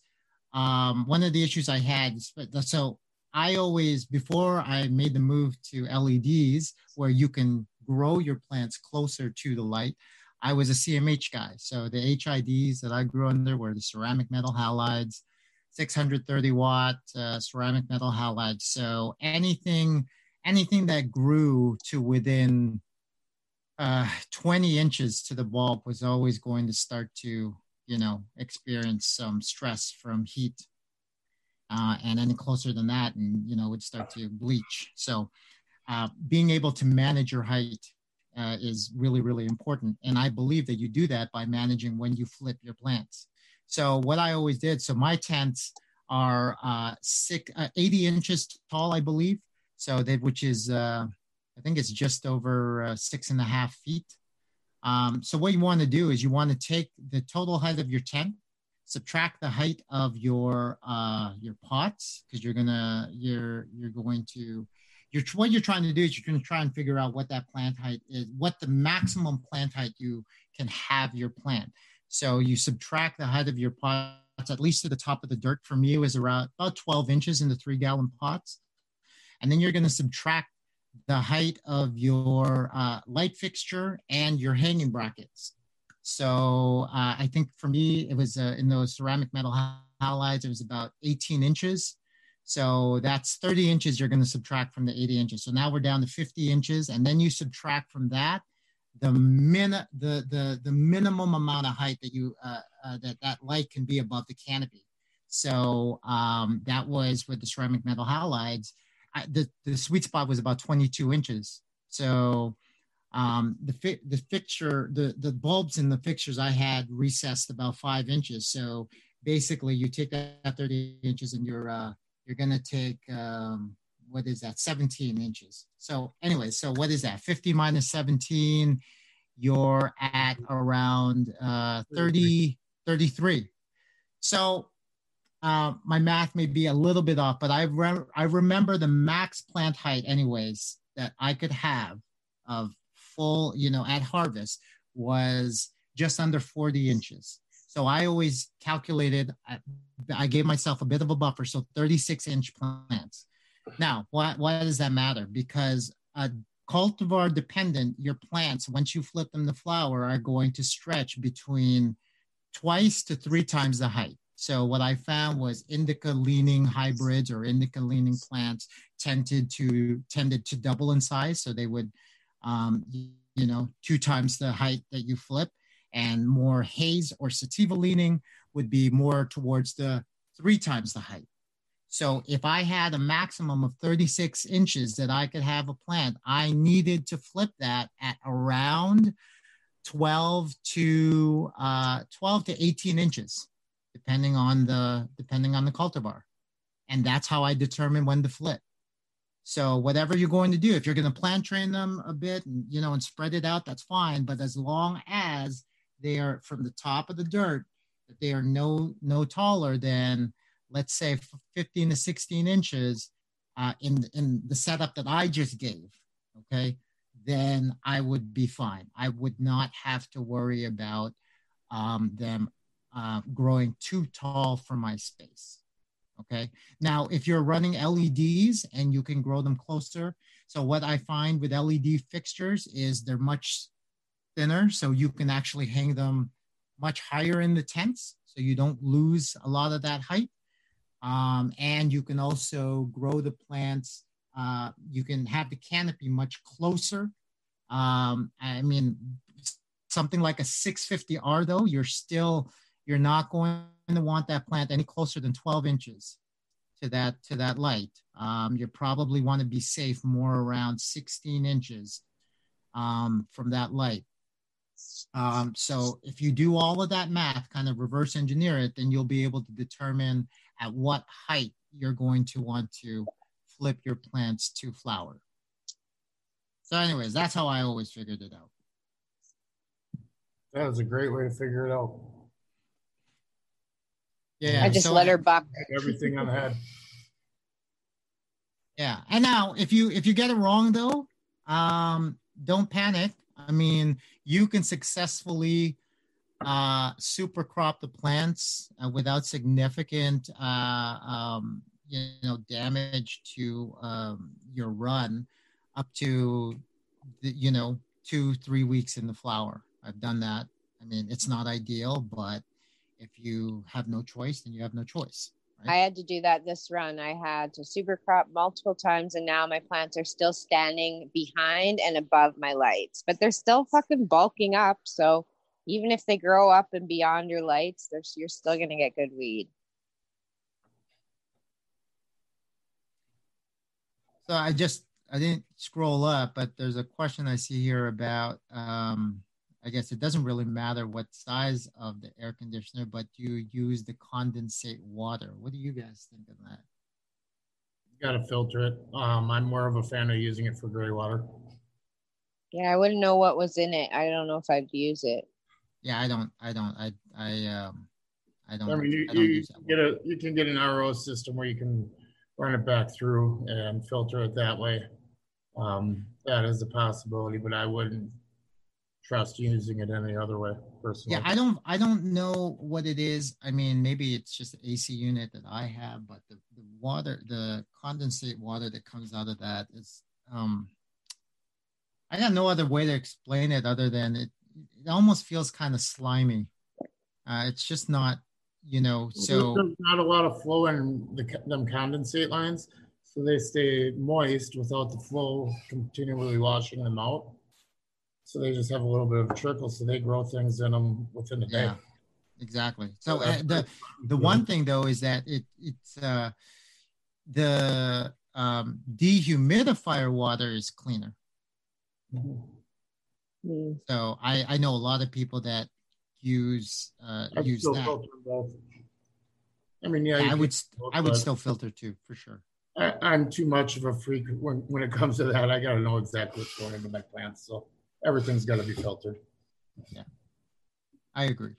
um, one of the issues I had, so I always, before I made the move to LEDs, where you can grow your plants closer to the light, I was a CMH guy. So the HIDs that I grew under were the ceramic metal halides, 630 watt uh, ceramic metal halide. So anything, anything that grew to within uh, 20 inches to the bulb was always going to start to, you know, experience some stress from heat. Uh, and any closer than that, and you know, would start to bleach. So, uh, being able to manage your height uh, is really, really important. And I believe that you do that by managing when you flip your plants. So what I always did, so my tents are uh, six, uh, 80 inches tall, I believe. So that, which is, uh, I think it's just over uh, six and a half feet. Um, so what you want to do is you want to take the total height of your tent, subtract the height of your uh, your pots because you're gonna you're you're going to you're what you're trying to do is you're going to try and figure out what that plant height is, what the maximum plant height you can have your plant. So you subtract the height of your pots, at least to the top of the dirt for me was around about 12 inches in the three gallon pots. And then you're going to subtract the height of your uh, light fixture and your hanging brackets. So uh, I think for me, it was uh, in those ceramic metal halides, it was about 18 inches. So that's 30 inches you're going to subtract from the 80 inches. So now we're down to 50 inches. And then you subtract from that the min the the the minimum amount of height that you uh, uh, that that light can be above the canopy. So um, that was with the ceramic metal halides. I, the the sweet spot was about 22 inches. So um, the fi- the fixture the the bulbs in the fixtures I had recessed about five inches. So basically, you take that 30 inches and you're uh, you're gonna take um, what is that? 17 inches. So anyway so what is that? 50 minus 17 you're at around uh 30 33 so uh, my math may be a little bit off but i re- i remember the max plant height anyways that i could have of full you know at harvest was just under 40 inches. So I always calculated, I, I gave myself a bit of a buffer. So 36 inch plants. Now, why, why does that matter? Because a cultivar dependent, your plants, once you flip them to flower, are going to stretch between twice to three times the height. So what I found was indica leaning hybrids or indica leaning plants tended to tended to double in size. So they would, um, you know, two times the height that you flip and more haze or sativa leaning would be more towards the three times the height. So if I had a maximum of 36 inches that I could have a plant, I needed to flip that at around 12 to uh, 12 to 18 inches, depending on the depending on the cultivar, and that's how I determine when to flip. So whatever you're going to do, if you're going to plant train them a bit, and, you know, and spread it out, that's fine. But as long as they are from the top of the dirt that they are no no taller than let's say 15 to 16 inches uh, in in the setup that I just gave, okay, then I would be fine. I would not have to worry about um, them uh, growing too tall for my space. Okay. Now, if you're running LEDs and you can grow them closer, So what I find with LED fixtures is they're much thinner, so you can actually hang them much higher in the tents, so you don't lose a lot of that height. Um, and you can also grow the plants. Uh, you can have the canopy much closer. Um, I mean, something like a 650R though, you're still you're not going to want that plant any closer than 12 inches to that to that light. Um, you probably want to be safe more around 16 inches um, from that light. Um, so if you do all of that math, kind of reverse engineer it, then you'll be able to determine at what height you're going to want to flip your plants to flower. So anyways, that's how I always figured it out. That was a great way to figure it out. Yeah. I just so let her buck. Everything on the head. Yeah. And now if you if you get it wrong though, um, don't panic. I mean, you can successfully uh, super crop the plants uh, without significant uh, um, you know damage to um, your run up to the, you know two three weeks in the flower. I've done that. I mean, it's not ideal, but if you have no choice, then you have no choice. I had to do that this run. I had to super crop multiple times, and now my plants are still standing behind and above my lights, but they're still fucking bulking up. So even if they grow up and beyond your lights, they're, you're still going to get good weed. So I just I didn't scroll up, but there's a question I see here about um, I guess it doesn't really matter what size of the air conditioner, but you use the condensate water. What do you guys think of that? You got to filter it. Um, I'm more of a fan of using it for gray water. Yeah, I wouldn't know what was in it. I don't know if I'd use it. Yeah, I don't. I don't. I. I. Um, I don't. I mean, you, I you get a you can get an RO system where you can run it back through and filter it that way. Um, that is a possibility, but I wouldn't trust using it any other way personally. Yeah, I don't. I don't know what it is. I mean, maybe it's just the AC unit that I have, but the, the water, the condensate water that comes out of that is. Um, I got no other way to explain it other than it. It almost feels kind of slimy. Uh, it's just not, you know. So There's not a lot of flow in the, them condensate lines, so they stay moist without the flow continually washing them out. So they just have a little bit of a trickle, so they grow things in them within a day. yeah, exactly. So uh, the the one thing though is that it it's uh, the um, dehumidifier water is cleaner. Hmm. So I I know a lot of people that use uh, I use that. I mean, yeah, Yeah, I would st- I would still filter too for sure. I, I'm too much of a freak when, when it comes to that. I got to know exactly what's going into my plants, so everything's got to be filtered. Yeah, I agree.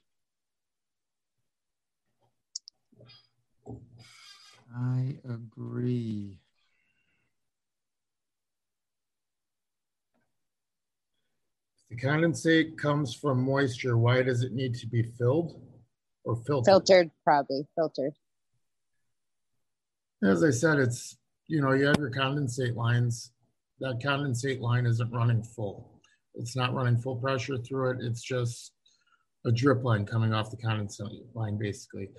I agree. The condensate comes from moisture. Why does it need to be filled or filtered? Filtered, probably filtered. As I said, it's, you know, you have your condensate lines. That condensate line isn't running full. It's not running full pressure through it. It's just a drip line coming off the condensate line, basically.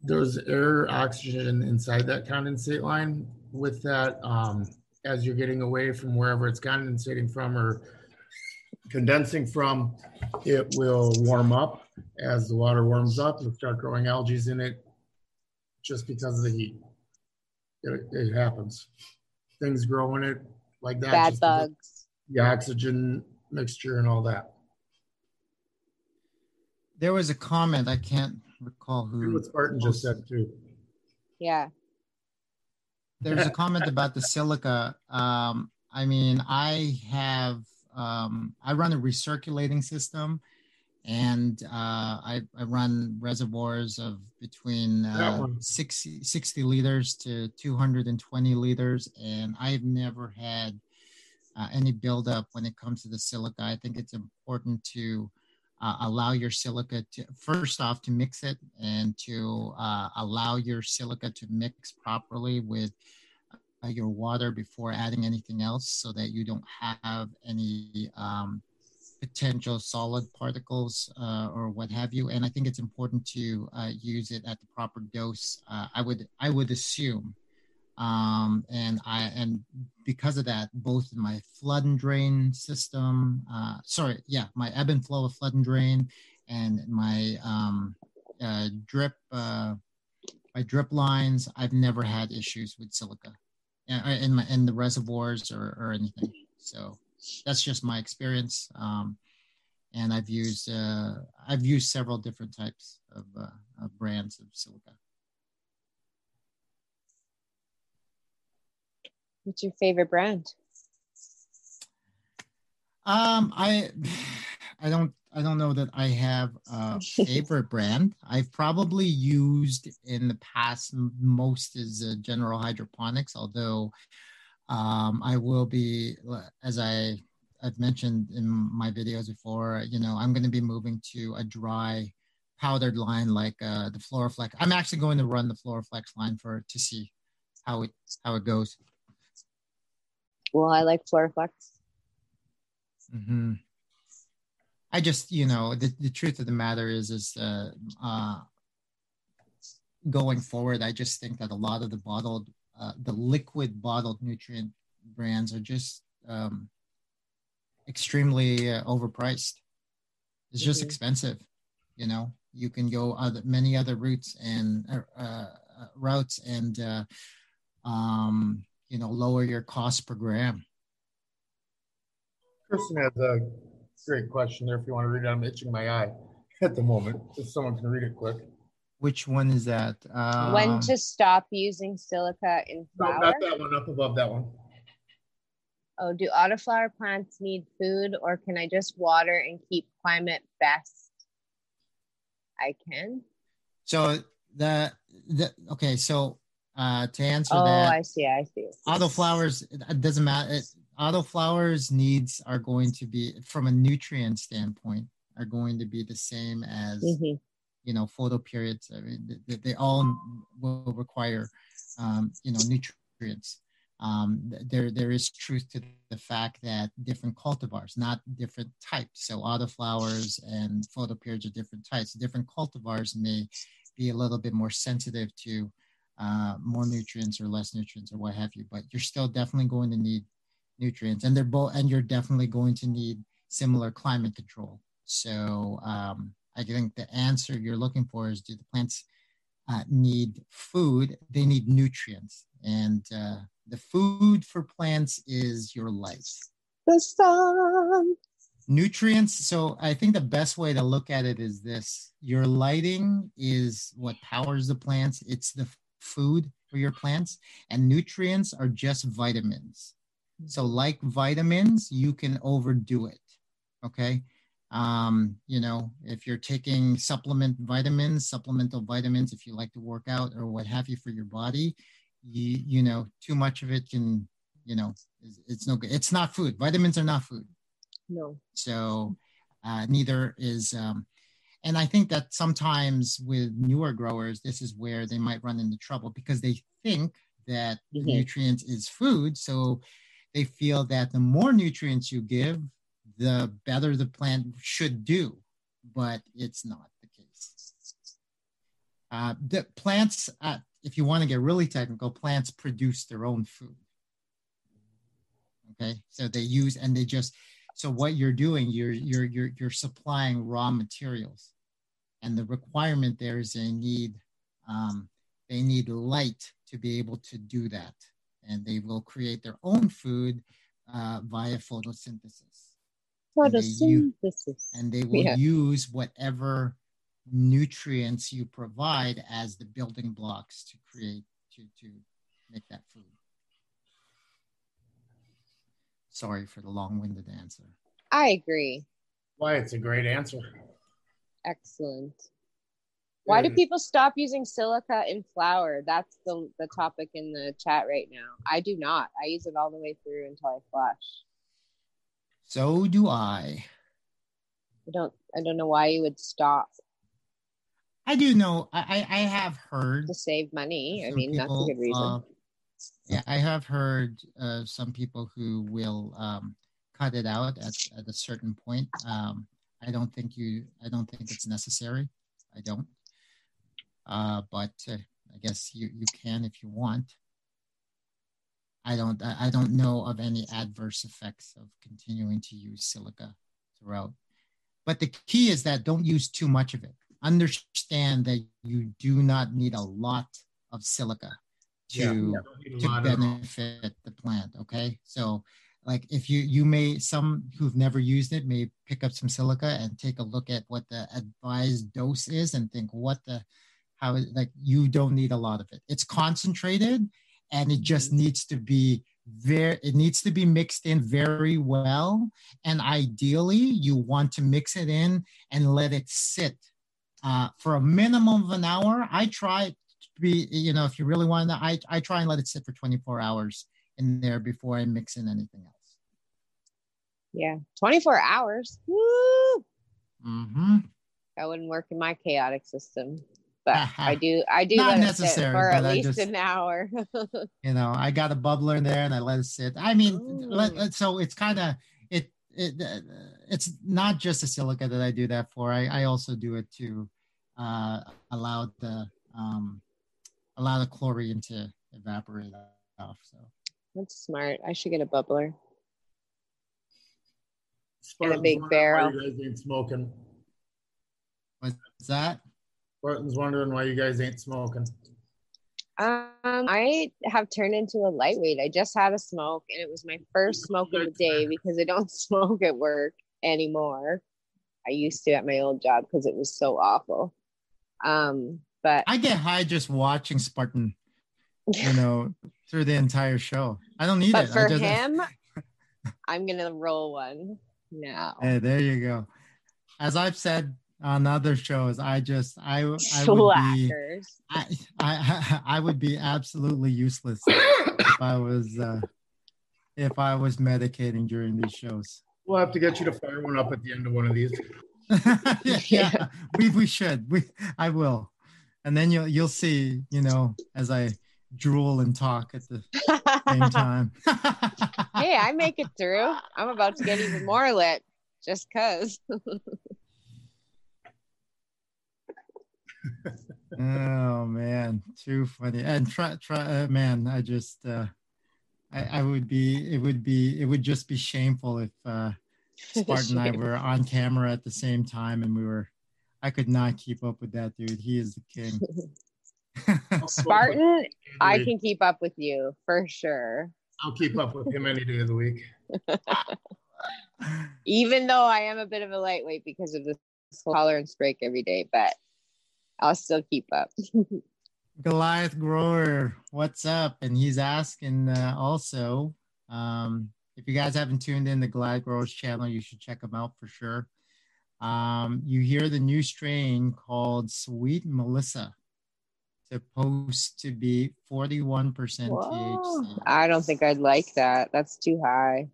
There's air oxygen inside that condensate line. With that, um, as you're getting away from wherever it's condensating from or condensing from, it will warm up. As the water warms up, you'll start growing algae in it just because of the heat. It, it happens. Things grow in it like that. Bad bugs. The oxygen mixture and all that. There was a comment I can't recall Here's who. What Spartan just said too. Yeah. There was a comment about the silica. Um, I mean, I have um, I run a recirculating system, and uh, I, I run reservoirs of between uh, 60, 60 liters to 220 liters, and I've never had uh, any buildup when it comes to the silica. I think it's important to uh, allow your silica to first off to mix it and to uh, allow your silica to mix properly with your water before adding anything else so that you don't have any um, potential solid particles uh, or what have you. And I think it's important to uh, use it at the proper dose. Uh, I would I would assume, um, and I and because of that, both in my flood and drain system, uh, sorry, yeah, my ebb and flow of flood and drain, and my um, uh, drip uh, my drip lines, I've never had issues with silica in my in the reservoirs or, or anything. So that's just my experience. Um, and I've used uh, I've used several different types of, uh, of brands of silica. What's your favorite brand? Um, I I don't I don't know that I have a favorite brand. I've probably used in the past most is uh, General Hydroponics, although um, I will be as I I've mentioned in my videos before. You know, I'm going to be moving to a dry powdered line like uh, the Floraflex. I'm actually going to run the Floraflex line for to see how it how it goes. Well, I like Floraflex. Mm-hmm. I just, you know, the, the truth of the matter is, is uh, uh, going forward, I just think that a lot of the bottled, uh, the liquid bottled nutrient brands are just um, extremely uh, overpriced. It's just mm-hmm. expensive. You know, you can go other many other routes and uh, uh, routes and uh, um, you know lower your cost per gram. Kristen has a great question there. If you want to read it, I'm itching my eye at the moment. If someone can read it quick. Which one is that? Um, when to stop using silica in flower? No, not that one. Up above that one. Oh, do autoflower plants need food, or can I just water and keep climate best? I can. So the the okay. So uh, to answer oh, that, Oh, I see. I see. Autoflowers. It doesn't matter. It, autoflowers needs are going to be from a nutrient standpoint are going to be the same as mm-hmm. you know photoperiods i mean they, they all will require um, you know nutrients um, there there is truth to the fact that different cultivars not different types so autoflowers and photoperiods are different types different cultivars may be a little bit more sensitive to uh, more nutrients or less nutrients or what have you but you're still definitely going to need nutrients and they're both and you're definitely going to need similar climate control. So um, i think the answer you're looking for is do the plants uh, need food? They need nutrients and uh, the food for plants is your light the sun. Nutrients so i think the best way to look at it is this. Your lighting is what powers the plants. It's the food for your plants and nutrients are just vitamins so, like vitamins, you can overdo it. Okay. Um, you know, if you're taking supplement vitamins, supplemental vitamins, if you like to work out or what have you for your body, you, you know, too much of it can, you know, it's, it's no good. It's not food. Vitamins are not food. No. So, uh, neither is, um, and I think that sometimes with newer growers, this is where they might run into trouble because they think that mm-hmm. nutrients is food. So they feel that the more nutrients you give, the better the plant should do, but it's not the case. Uh, the plants, uh, if you want to get really technical, plants produce their own food. Okay, so they use and they just so what you're doing, you're you're you're you're supplying raw materials, and the requirement there is they need um, they need light to be able to do that and they will create their own food uh, via photosynthesis. Photosynthesis. And they, and they will yeah. use whatever nutrients you provide as the building blocks to create to to make that food. Sorry for the long-winded answer. I agree. Why it's a great answer. Excellent. Why do people stop using silica in flower? That's the the topic in the chat right now. I do not. I use it all the way through until I flush. So do I. I don't I don't know why you would stop. I do know I I have heard to save money. I mean, people, that's a good reason. Uh, Yeah, I have heard uh, some people who will um, cut it out at, at a certain point. Um, I don't think you. I don't think it's necessary. I don't. Uh, but uh, I guess you you can if you want. I don't. I don't know of any adverse effects of continuing to use silica throughout. But the key is that don't use too much of it. Understand that you do not need a lot of silica to, yeah, to benefit the plant. Okay. So like if you you may some who've never used it may pick up some silica and take a look at what the advised dose is and think what the how like you don't need a lot of it it's concentrated and it just mm-hmm. needs to be very it needs to be mixed in very well and ideally you want to mix it in and let it sit uh, for a minimum of an hour i try to be you know if you really want to I, I try and let it sit for 24 hours in there before i mix in anything else yeah, 24 hours. Woo! Mm-hmm. That wouldn't work in my chaotic system. But uh-huh. I do, I do Not necessary, for at least just, an hour. you know, I got a bubbler in there and I let it sit. I mean, let, so it's kind of it, it. It's not just the silica that I do that for. I, I also do it to uh, allow the um, allow the chlorine to evaporate off. So that's smart. I should get a bubbler. Spartan's a big barrel. you guys ain't smoking. What's that? Spartan's wondering why you guys ain't smoking. Um, I have turned into a lightweight. I just had a smoke, and it was my first smoke of the day because I don't smoke at work anymore. I used to at my old job because it was so awful. Um, but I get high just watching Spartan, you know, through the entire show. I don't need but it. For just, him, I'm gonna roll one. now. Hey, there you go. As I've said on other shows, I just I I would be I, I I would be absolutely useless if I was uh if I was medicating during these shows. We'll have to get you to fire one up at the end of one of these. yeah, yeah, we we should. We I will. And then you'll you'll see, you know, as I drool and talk at the same time. hey, I make it through. I'm about to get even more lit just because. oh man, too funny. And try, try, uh, man, I just, uh, I, I would be, it would be, it would just be shameful if uh, Spartan and I were on camera at the same time and we were, I could not keep up with that dude. He is the king. Spartan, I can keep up with you for sure. I'll keep up with him any day of the week. Even though I am a bit of a lightweight because of this tolerance break every day, but I'll still keep up. Goliath Grower, what's up? And he's asking uh, also um, if you guys haven't tuned in the Goliath Growers channel, you should check them out for sure. Um, you hear the new strain called Sweet Melissa supposed to be 41% THC. I don't think I'd like that. That's too high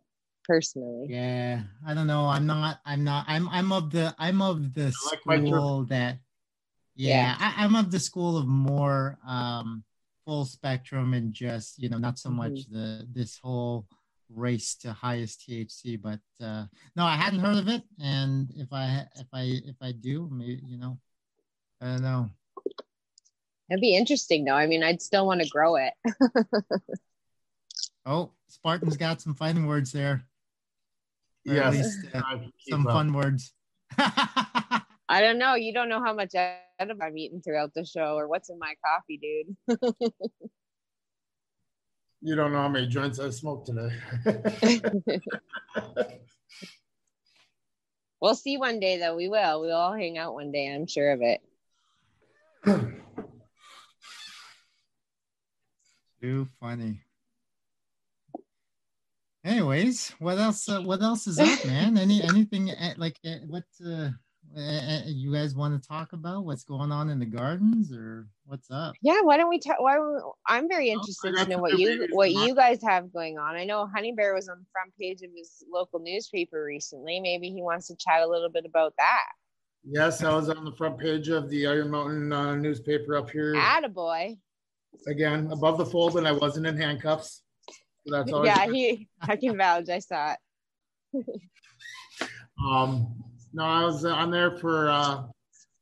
personally. Yeah. I don't know. I'm not I'm not I'm I'm of the I'm of the like school that yeah, yeah. I, am of the school of more um full spectrum and just, you know, not so much mm-hmm. the this whole race to highest THC, but uh no, I hadn't heard of it and if I if I if I do, maybe you know, I don't know. It'd be interesting though. I mean, I'd still want to grow it. oh, Spartan's got some fighting words there. Yeah, at least uh, some up. fun words. I don't know. You don't know how much edible I'm eating throughout the show or what's in my coffee, dude. you don't know how many joints I smoked today. we'll see one day, though. We will. We'll all hang out one day. I'm sure of it. Too funny. Anyways, what else? Uh, what else is up, man? Any anything uh, like uh, what uh, uh, you guys want to talk about? What's going on in the gardens, or what's up? Yeah, why don't we talk? Why I'm very interested oh, to know what you what you guys have going on. I know Honey Bear was on the front page of his local newspaper recently. Maybe he wants to chat a little bit about that. Yes, I was on the front page of the Iron Mountain uh, newspaper up here. Attaboy again above the fold, and I wasn't in handcuffs. So that's yeah, he. I can vouch. I saw it. Um, no, I was on there for uh,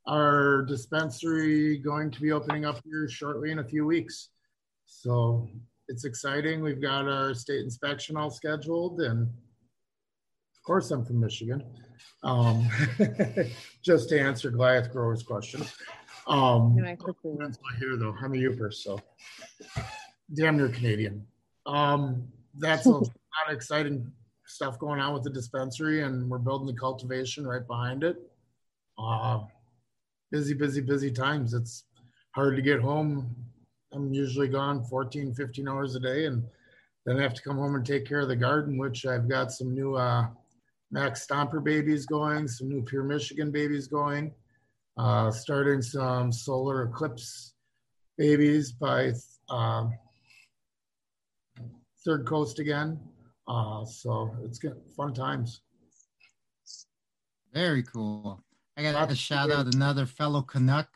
our dispensary going to be opening up here shortly in a few weeks. So it's exciting. We've got our state inspection all scheduled, and of course, I'm from Michigan. Um, just to answer Goliath Grower's question. Um, Can I quickly- here though. I'm a Yooper, so damn near Canadian. Um, that's a lot of exciting stuff going on with the dispensary, and we're building the cultivation right behind it. Uh, busy, busy, busy times. It's hard to get home. I'm usually gone 14, 15 hours a day, and then I have to come home and take care of the garden, which I've got some new uh, Max Stomper babies going, some new Pure Michigan babies going, uh, starting some solar eclipse babies by um, Third Coast again. Uh, so it's good, fun times. Very cool. I got Lots to of shout good- out another fellow Canuck.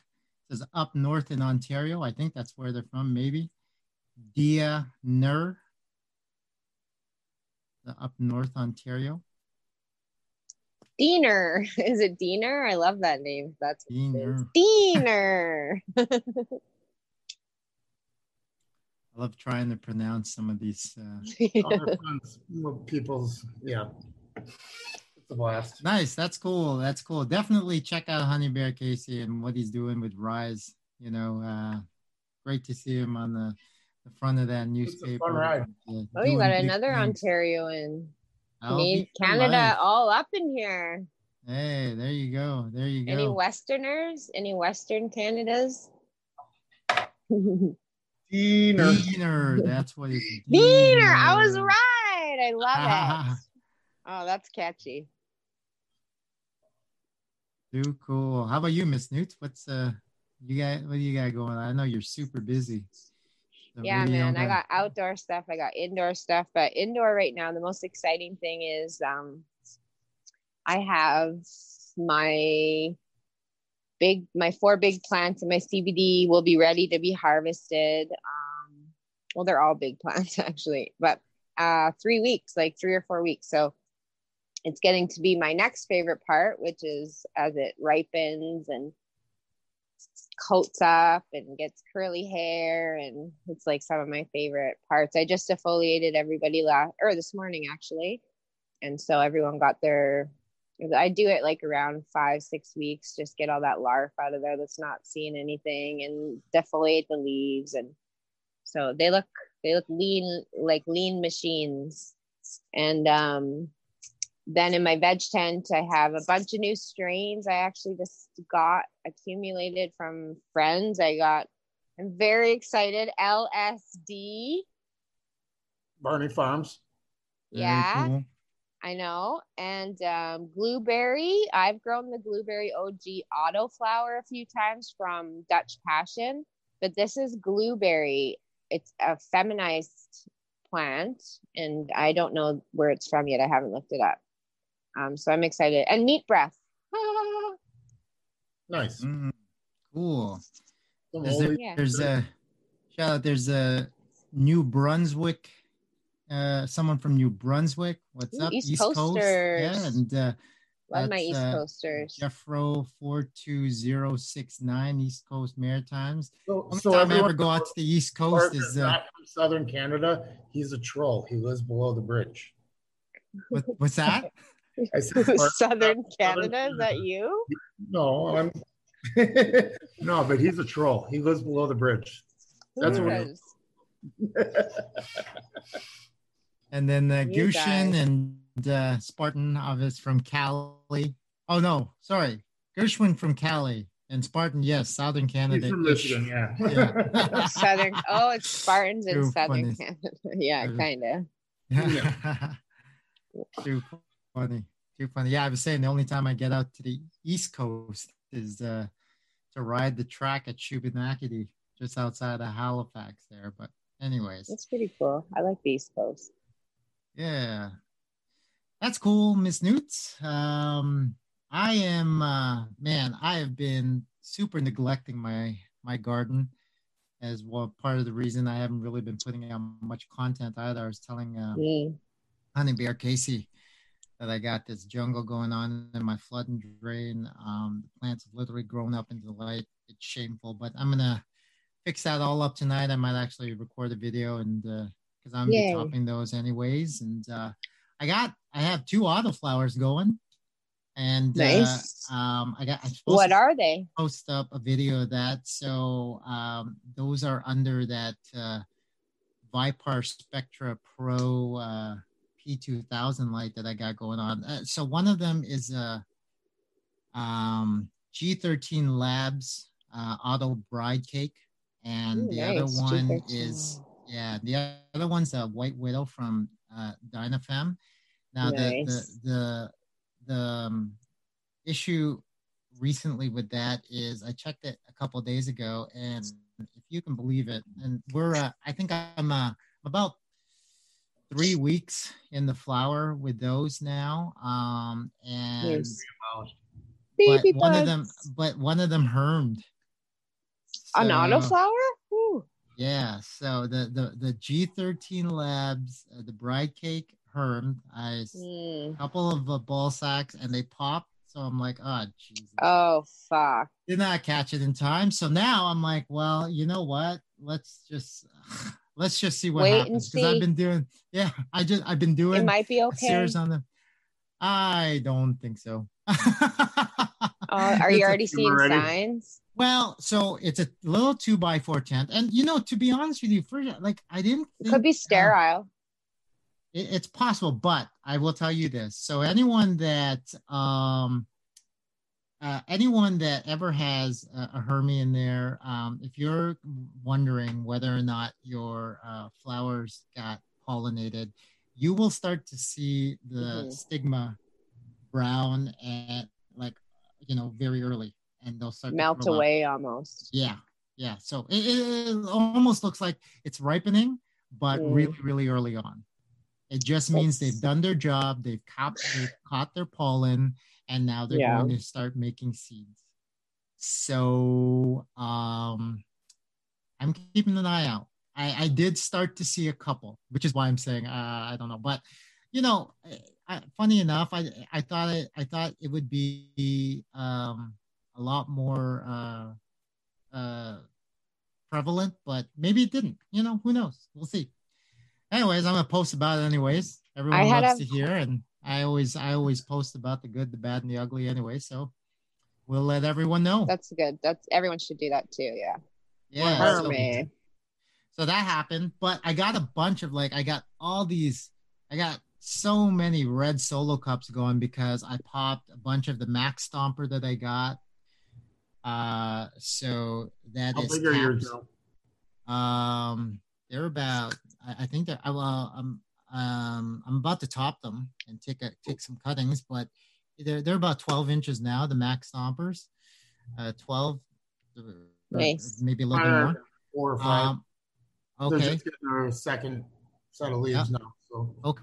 It says up north in Ontario. I think that's where they're from, maybe. Dia Nur. The up north Ontario. Diener. Is it Diener? I love that name. That's what it is. Diener. I love trying to pronounce some of these. Uh, Other people's, yeah. It's a blast. nice. That's cool. That's cool. Definitely check out Honey Bear Casey and what he's doing with Rise. You know, uh, great to see him on the, the front of that a newspaper. fun ride. uh, oh, you got another things. Ontarian. I'll Need Canada life. all up in here. Hey, there you go. There you go. Any. Westerners? Any Western Canadas? Diener. Diener. That's what it's. Diener. I was right. I love it. Oh, that's catchy. Too cool. How about you, Miss Newt? What's uh, you got? What do you got going on? I know you're super busy. The Yeah, video man. I got outdoor stuff. I got indoor stuff. But indoor right now, the most exciting thing is um I have my big my four big plants and my CBD will be ready to be harvested. Um well they're all big plants actually, but uh three weeks, like three or four weeks. So it's getting to be my next favorite part, which is as it ripens and coats up and gets curly hair and it's like some of my favorite parts. I just defoliated everybody last or this morning actually. And so everyone got their I do it like around five, six weeks, just get all that larf out of there that's not seeing anything and defoliate the leaves and so they look they look lean like lean machines. And um then in my veg tent, I have a bunch of new strains I actually just got accumulated from friends. I got, I'm very excited. LSD. Barney Farms. Very Yeah, cool. I know. And um, blueberry. I've grown the blueberry OG auto flower a few times from Dutch Passion, but this is blueberry. It's a feminized plant, and I don't know where it's from yet. I haven't looked it up. Um, so I'm excited. And meat breath. Nice. Mhm. Cool. Some Is there, oldie- Yeah. There's a shout out. There's a New Brunswick. Uh, someone from New Brunswick. What's Ooh, up? East Coast. Yeah, and uh, Love my That's, East uh, Coasters. Jeffro four two zero six nine East Coast Maritimes. So, Only so time I everyone ever go out to the East Coast is is uh, from Southern Canada. He's a troll. He lives below the bridge. what, what's that? I said, Mark- Southern Southern Canada, is that you? No, I'm. no, but he's a troll. He lives below the bridge. That's Who what- does? And then uh, Gushin guys. and uh, Spartan Obvious from Cali. Oh no, sorry, Gershwin from Cali and Spartan. Yes, Southern Canada. He's from Michigan, yeah. Yeah. Southern. Oh, it's Spartans in Southern funny. Canada. Yeah, kind of. Too funny. Too funny. Yeah, I was saying the only time I get out to the East Coast is uh, to ride the track at Shubenacadie, just outside of Halifax there. But anyways, That's pretty cool. I like the East Coast. Yeah. That's cool, Miss Newt. Um, I am uh man, I have been super neglecting my my garden as well. Part of the reason I haven't really been putting out much content either. I was telling uh, Mm. Honey Bear Casey that I got this jungle going on in my flood and drain. Um, the plants have literally grown up into the light. It's shameful, but I'm gonna fix that all up tonight. I might actually record a video and because I'm Yay. topping those anyways. And uh, I got I have two autoflowers going, and Nice. uh, um, I got What are they? post up a video of that. So um, those are under that uh, Vipar Spectra Pro uh, P2000 light that I got going on. Uh, so one of them is a um, G13 Labs uh, Auto Bride Cake, and Ooh, the other one G13. is yeah, the other one's a White Widow from uh, Dinafem. Now the Nice. the the the um, issue recently with that is I checked it a couple of days ago, and if you can believe it, and we're uh, I think I'm uh, about three weeks in the flower with those now, um, and Yes. but Baby one of them, but one of them hermed. An auto autoflower? Yeah, so the the the G13 Labs, uh, the bride cake Herm, I Mm. A couple of uh, ball sacks and they popped. So I'm like, oh Jesus, Oh fuck. did not catch it in time. So now I'm like, well, you know what? Let's just let's just see what Wait happens because I've been doing. Yeah, I just I've been doing. It might be okay. series on them. I don't think so. Uh, are you already seeing ready? signs? well, so it's a little two by four tent, and you know, to be honest with you, for like I didn't. It could be sterile. it- it's possible but i will tell you this so anyone that um uh, anyone that ever has a, a hermie in there um, if you're wondering whether or not your uh, flowers got pollinated you will start to see the Mhm. stigma brown and like you know very early and they'll start to Melt away almost. yeah yeah so it, it, it almost looks like it's ripening but Mm. really really early on it just means That's- they've done their job they've caught they've caught their pollen and now they're Yeah. going to start making seeds so um i'm keeping an eye out i i did start to see a couple which is why i'm saying uh, i don't know but you know I, funny enough i i thought it i thought it would be um a lot more uh uh prevalent but maybe it didn't you know who knows we'll see anyways i'm gonna post about it anyways everyone loves a- to hear and i always i always post about the good the bad and the ugly anyway so we'll let everyone know That's good. That's everyone should do that too. Yeah. yeah so- so that happened but i got a bunch of like i got all these i got so many red solo cups going because i popped a bunch of the max stomper that i got uh so that How is big are yours caps. um they're about i, I think they're I- well i'm um i'm about to top them and take a take some cuttings but they're they're about 12 inches now the max stompers uh 12 uh, Nice. maybe a little bit Uh, more Four or five. um They're just getting their second set of leaves now. So Okay.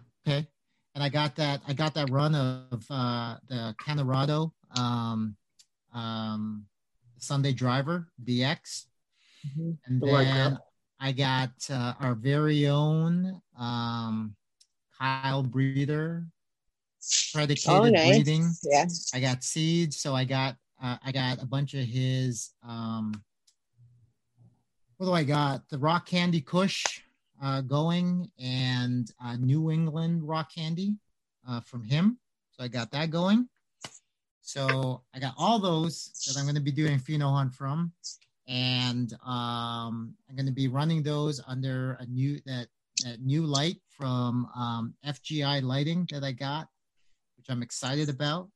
And I got that I got that run of uh the Cannarado um um Sunday driver DX. Mhm. And I like then. I got uh, our very own um Kyle Breeder predicated Oh, nice. breeding. Yeah. I got seeds, so I got uh, I got a bunch of his um what do I got? The rock candy kush uh going and uh New England rock candy uh from him. So I got that going. So I got all those that I'm gonna be doing pheno hunt from. And um I'm gonna be running those under a new that that new light from um FGI lighting that I got, which I'm excited about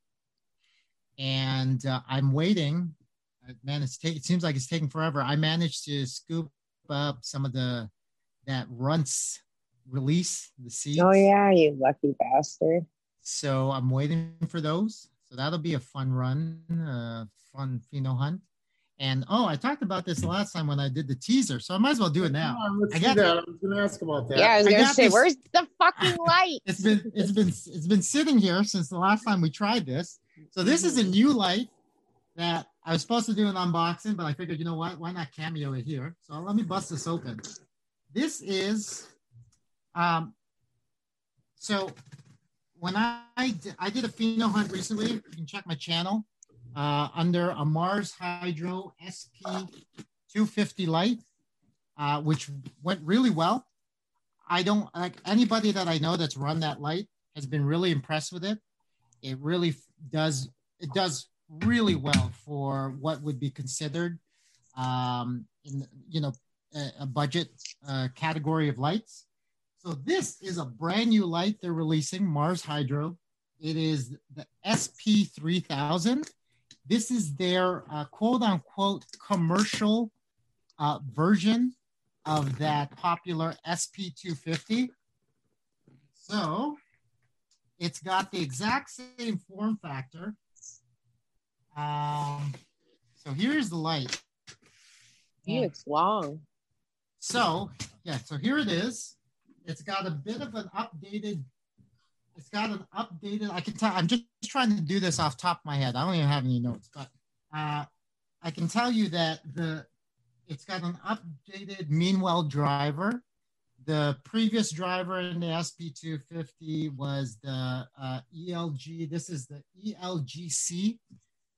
and uh, I'm waiting. Uh, Man, it's take, it seems like it's taking forever. I managed to scoop up some of the that runts release the seeds. Oh yeah, you lucky bastard. So I'm waiting for those. So that'll be a fun run, uh, fun pheno hunt. And oh, I talked about this last time when I did the teaser, so I might as well do it now. On, I do got that. I was going to ask about that. Yeah, I was gonna got say, this- where's the fucking light? It's been it's been it's been sitting here since the last time we tried this. So this is a new light that I was supposed to do an unboxing, but I figured, you know what? Why not cameo it here? So let me bust this open. This is, um, so when I I did a pheno hunt recently, you can check my channel uh, under a Mars Hydro SP 250 light, uh, which went really well. I don't like anybody that I know that's run that light has been really impressed with it. It really does it does really well for what would be considered um, in you know a, budget uh, category of lights. So this is a brand new light they're releasing, Mars Hydro. It is the SP3000. This is their uh, quote unquote commercial uh, version of that popular SP250. So it's got the exact same form factor. Um, so here's the light. It's long. So, yeah, so here it is. It's got a bit of an updated, it's got an updated, I can tell, I'm just trying to do this off top of my head. I don't even have any notes, but uh, I can tell you that the it's got an updated Meanwell driver. The previous driver in the SP250 was the uh, ELG. This is the ELGC.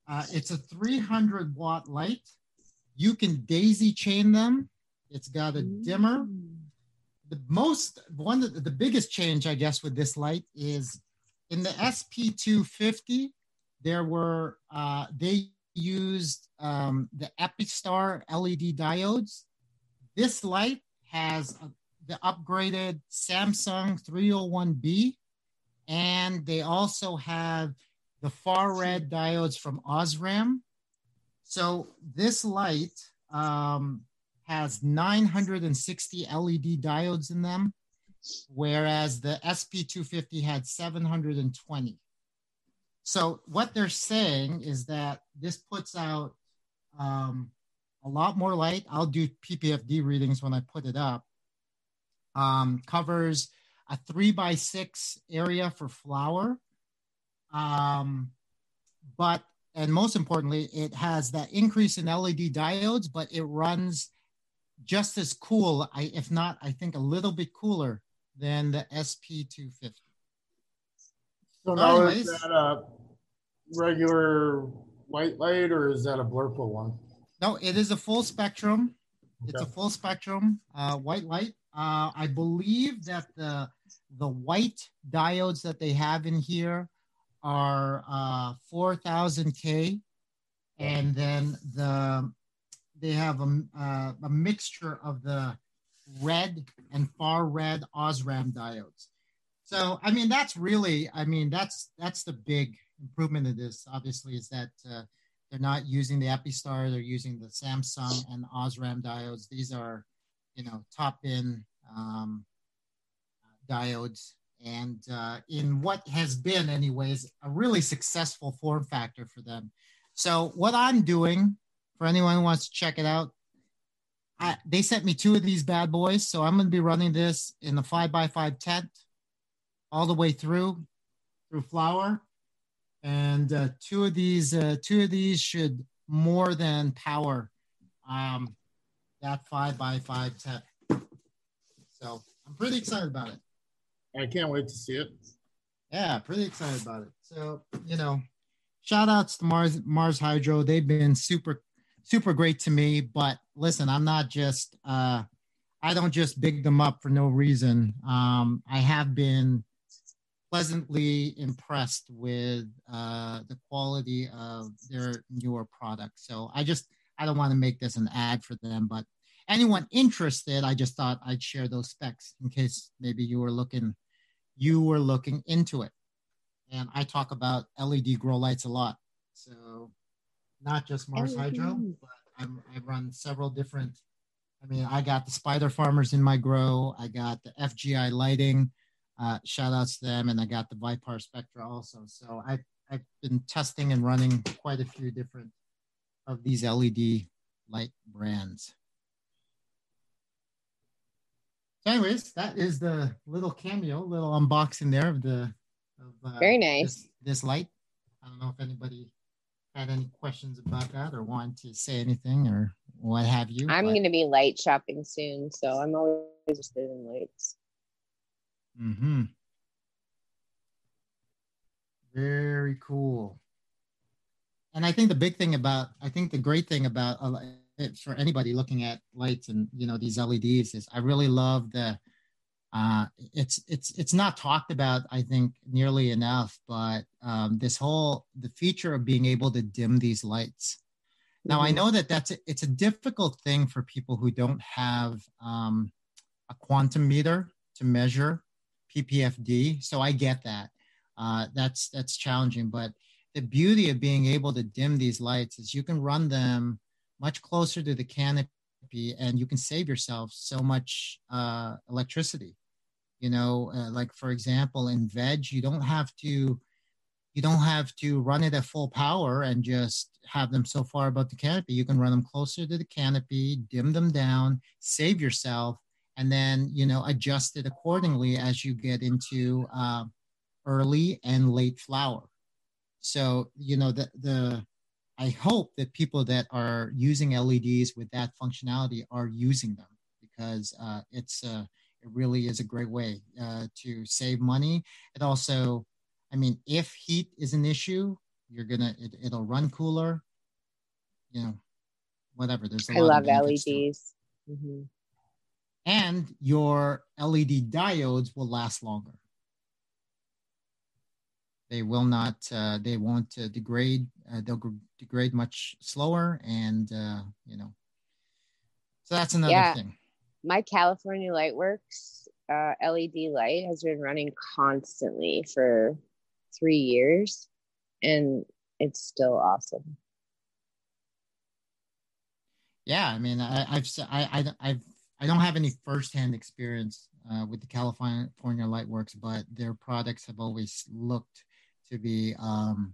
Uh, it's a 300 watt light. You can daisy chain them. It's got a dimmer. The most one of the, the biggest change, I guess, with this light is in the SP250. There were uh, they used um, the Epistar LED diodes. This light has a, the upgraded Samsung 301B, and they also have the far red diodes from Osram. So this light um, has 960 LED diodes in them, whereas the SP250 had 720. So what they're saying is that this puts out um, a lot more light. I'll do PPFD readings when I put it up. Um, covers a three by six area for flower. Um, but, and most importantly, it has that increase in LED diodes, but it runs just as cool, I, if not, I think a little bit cooler than the SP250. So now Anyways, is that a regular white light or is that a blurple one? No, it is a full spectrum. Okay. It's a full spectrum uh, white light. Uh, I believe that the the white diodes that they have in here are uh, 4000K, and then the they have a, uh, a mixture of the red and far red Osram diodes. So, I mean, that's really, I mean, that's that's the big improvement of this. Obviously, is that uh, they're not using the Epistar; they're using the Samsung and Osram diodes. These are, you know, top in um, diodes, and uh, in what has been, anyways, a really successful form factor for them. So, what I'm doing for anyone who wants to check it out, I, they sent me two of these bad boys, so I'm going to be running this in the five by five tent all the way through through flower. And uh, two of these uh, two of these should more than power um, that five by five tent. so i'm pretty excited about it. I can't wait to see it. Yeah pretty excited about it. So you know shout outs to mars mars hydro. They've been super super great to me but listen i'm not just uh i don't just big them up for no reason um i have been pleasantly impressed with uh, the quality of their newer products. So I just I don't want to make this an ad for them, but anyone interested, I just thought I'd share those specs in case maybe you were looking you were looking into it. And I talk about LED grow lights a lot. So not just Mars Hydro, but I'm, I run several different. I mean, I got the Spider Farmers in my grow. I got the FGI lighting. Uh, shout outs to them. And I got the Vipar Spectra also. So I, I've been testing and running quite a few different of these LED light brands. So anyways, that is the little cameo, little unboxing there of the of, uh, very nice this, this, light. I don't know if anybody had any questions about that or want to say anything or what have you. I'm but- going to be light shopping soon, so I'm always interested in lights. Mm-hmm. Very cool. And I think the big thing about, I think the great thing about uh, it- for anybody looking at lights and you know these LEDs is I really love the. Uh, it's it's it's not talked about I think nearly enough, but um, this whole the feature of being able to dim these lights. Now I Mhm. know that that's a, it's a difficult thing for people who don't have um, a quantum meter to measure PPFD. So I get that. Uh, that's that's challenging, but the beauty of being able to dim these lights is you can run them much closer to the canopy, and you can save yourself so much uh, electricity. You know, uh, like for example, in veg, you don't have to you don't have to run it at full power and just have them so far above the canopy. You can run them closer to the canopy, dim them down, save yourself, and then you know adjust it accordingly as you get into uh, early and late flower. So you know the the I hope that people that are using LEDs with that functionality are using them because uh, it's uh, it really is a great way uh, to save money. It also, I mean, if heat is an issue, you're gonna it, it'll run cooler. You know, whatever. There's a I lot love of benefits to it LEDs. hmm and your LED diodes will last longer. They will not, uh, they won't uh, degrade, uh, they'll gr- degrade much slower, and, uh, you know, so that's another Yeah. thing. My California Lightworks uh, LED light has been running constantly for three years, and it's still awesome. Yeah, I mean, I, I've, s- I, I, I've, I don't have any firsthand experience uh, with the California Lightworks, but their products have always looked to be um,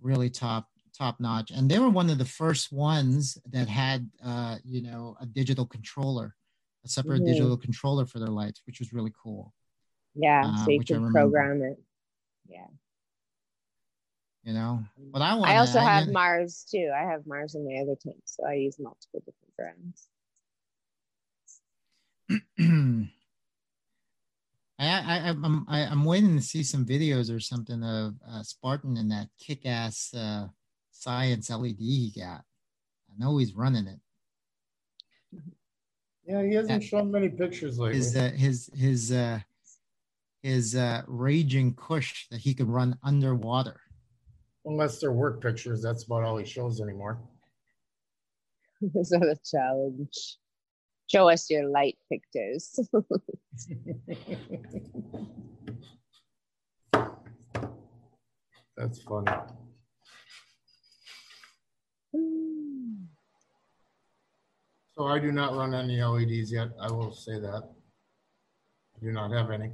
really top top notch. And they were one of the first ones that had, uh, you know, a digital controller, a separate Mhm. digital controller for their lights, which was really cool. Yeah, Uh, so you I can program it. Yeah. You know, but I want. I also have Mars too. I have Mars in my other tank, so I use multiple different brands. I, I, I'm, I, I'm waiting to see some videos or something of uh, Spartan and that kick-ass uh, Scynce LED he got. I know he's running it. Yeah, he hasn't Yeah. shown many pictures lately. His, uh, his, his, uh, his uh, raging Kush that he can run underwater. Unless they're work pictures, that's about all he shows anymore. so the challenge. Show us your light pictures. That's funny. So I do not run any LEDs yet. I will say that. I do not have any.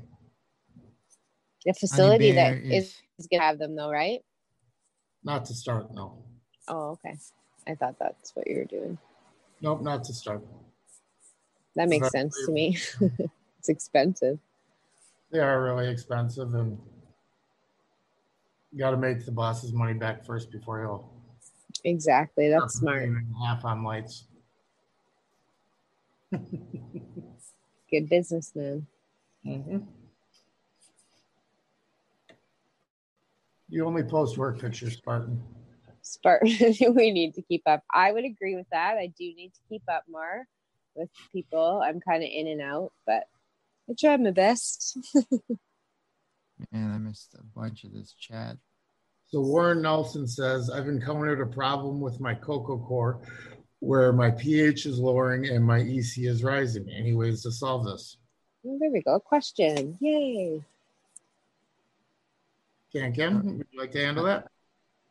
the facility that is, is- is gonna have them though, right? Not to start, no. Oh, okay. I thought that's what you were doing. Nope, not to start. That makes sense to me. it's expensive. They are really expensive and got to make the boss's money back first before he'll. Exactly. That's smart. Half on lights. Good businessman. Mhm. You only post work pictures, Spartan. Spartan, we need to keep up. I would agree with that. I do need to keep up more with people. I'm kind of in and out, but I try my best. Man, I missed a bunch of this chat. So Warren Nelson says, I've encountered a problem with my coco coir where my pH is lowering and my EC is rising. Any ways to solve this? Oh, there we go. Question. Yay. Can Kim, would you like to handle that?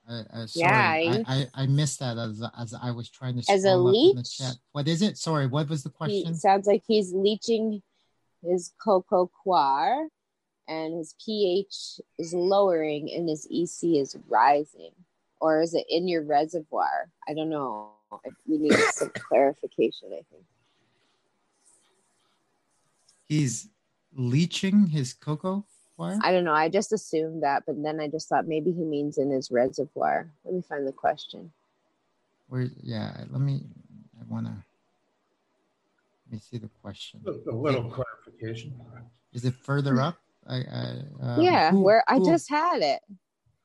Uh, uh, sorry, Yeah, I, I, I missed that as, as I was trying to As a scroll up in the leech? chat. What is it? Sorry, what was the He question? sounds like he's leaching his coco coir and his pH is lowering and his EC is rising. Or is it in your reservoir? I don't know. If we need some clarification, I think. He's leaching his cocoa reservoir? I don't know. I just assumed that, but then I just thought maybe he means in his reservoir. Let me find the question. Where? Yeah. Let me. I want to. Let me see the question. A little clarification. Is it further up? I, I um, yeah, who- where I who- just had it.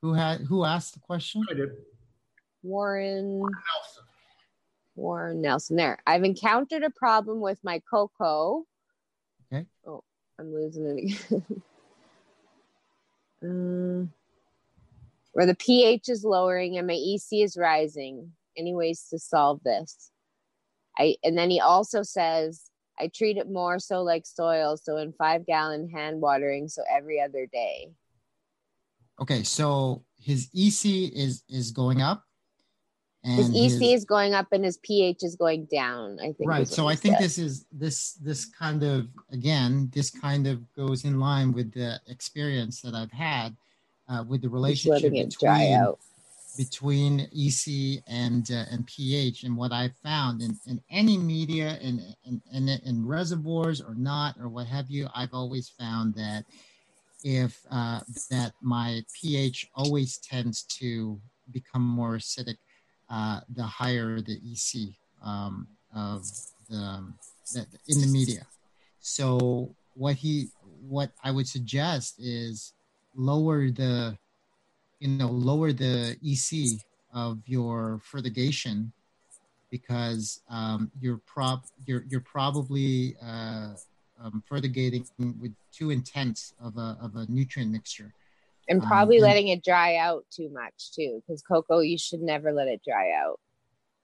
who had who asked the question? I did. Warren Nelson. Warren Nelson. There. I've encountered a problem with my cocoa. Okay. Oh, I'm losing it again. um, where the pH is lowering and my EC is rising. Any ways to solve this? I and then he also says I treat it more so like soil, so in five gallon hand watering, so every other day. Okay, so his EC is is going up, His and EC is going up and his pH is going down. I think. right. So I think said. this is this this kind of again this kind of goes in line with the experience that I've had uh, with the relationship between out. between EC and uh, and pH. And what I've found in, in any media in, in in in reservoirs or not or what have you, I've always found that if uh, that my pH always tends to become more acidic, uh, the higher the EC um, of the, the in the media. So what he what I would suggest is lower the you know lower the EC of your fertigation because um, you're prob you're you're probably uh, um, fertigating with too intense of a of a nutrient mixture. And Um, probably and- letting it dry out too much too because cocoa you should never let it dry out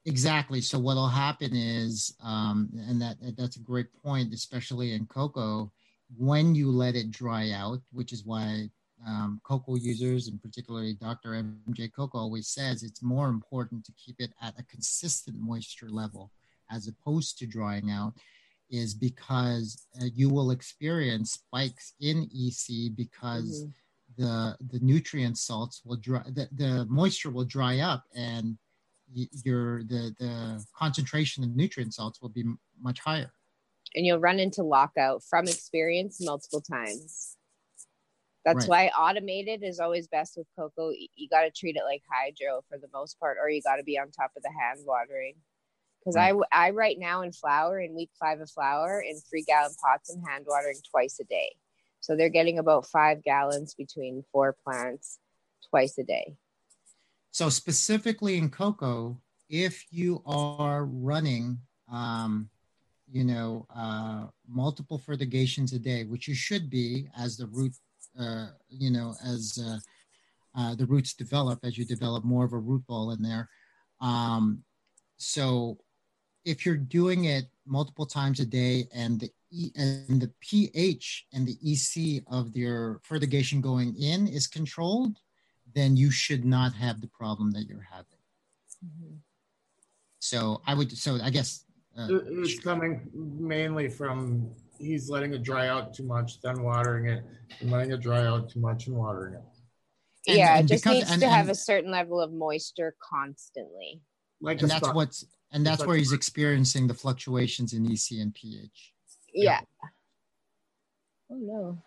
Exactly. So what'll happen is, um, and that that's a great point, especially in cocoa, when you let it dry out, which is why um, cocoa users, and particularly Dr. MJ cocoa always says it's more important to keep it at a consistent moisture level as opposed to drying out, is because uh, you will experience spikes in EC because Mhm. The the nutrient salts will dry the, the moisture will dry up and your the the concentration of nutrient salts will be much higher. And you'll run into lockout from experience multiple times. That's why automated is always best with cocoa. You got to treat it like hydro for the most part or you got to be on top of the hand watering. Because I, I right now in flower in week five of flower in three gallon pots and hand watering twice a day so they're getting about five gallons between four plants twice a day. So specifically in cocoa if you are running um, you know uh, multiple fertigations a day which you should be as the root uh, you know as uh, uh, the roots develop as you develop more of a root ball in there um, so if you're doing it multiple times a day and the E and the pH and the EC of your fertigation going in is controlled, then you should not have the problem that you're having. So I would, so I guess, uh, It's coming mainly from, he's letting it dry out too much, then watering it, and letting it dry out too much and watering it. and- yeah, and it just because- needs and- to have and- a certain level of moisture constantly. Like and that's sponge. what's, and that's like- where he's experiencing the fluctuations in EC and pH. Yeah. Oh no.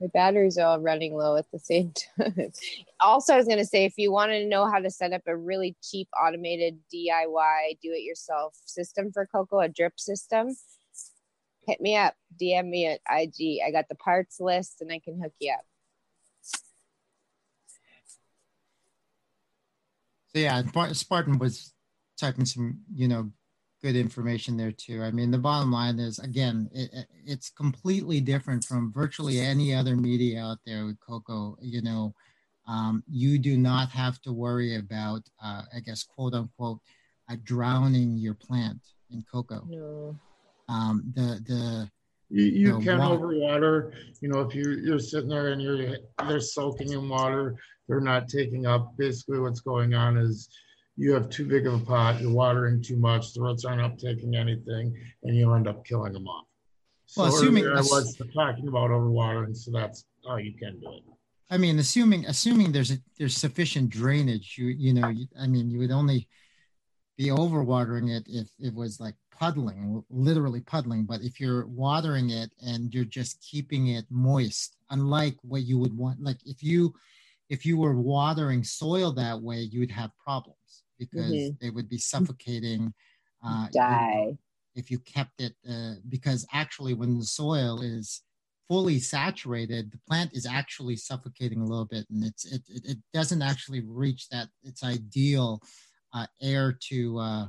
My batteries are all running low at the same time. also, I was going to say if you want to know how to set up a really cheap automated DIY do it yourself system for cocoa, a drip system, hit me up, DM me at IG. I got the parts list and I can hook you up. So yeah, Spartan was typing some, you know, good information there too. I mean, the bottom line is again, it, it- it's completely different from virtually any other media out there with cocoa. You know, um, you do not have to worry about, uh, I guess, quote unquote, uh, drowning your plant in cocoa. No. Um, the the You, you No, can wa- overwater, you know, if you, you're sitting there and you're, they're soaking in water, they're not taking up, basically what's going on is you have too big of a pot, you're watering too much, the roots aren't uptaking anything, and you end up killing them off. So Well, assuming- I was talking about overwatering, so that's how you can do it. I mean, assuming assuming there's a, there's sufficient drainage, you you know, you, I mean, you would only be overwatering it if it was like puddling, literally puddling. But if you're watering it and you're just keeping it moist unlike what you would want. Like if you if you were watering soil that way, you would have problems because mm-hmm. they would be suffocating. Uh, Die. If you kept it, uh, because actually, when the soil is fully saturated, the plant is actually suffocating a little bit, and it's it it, it doesn't actually reach that its ideal uh, air to uh,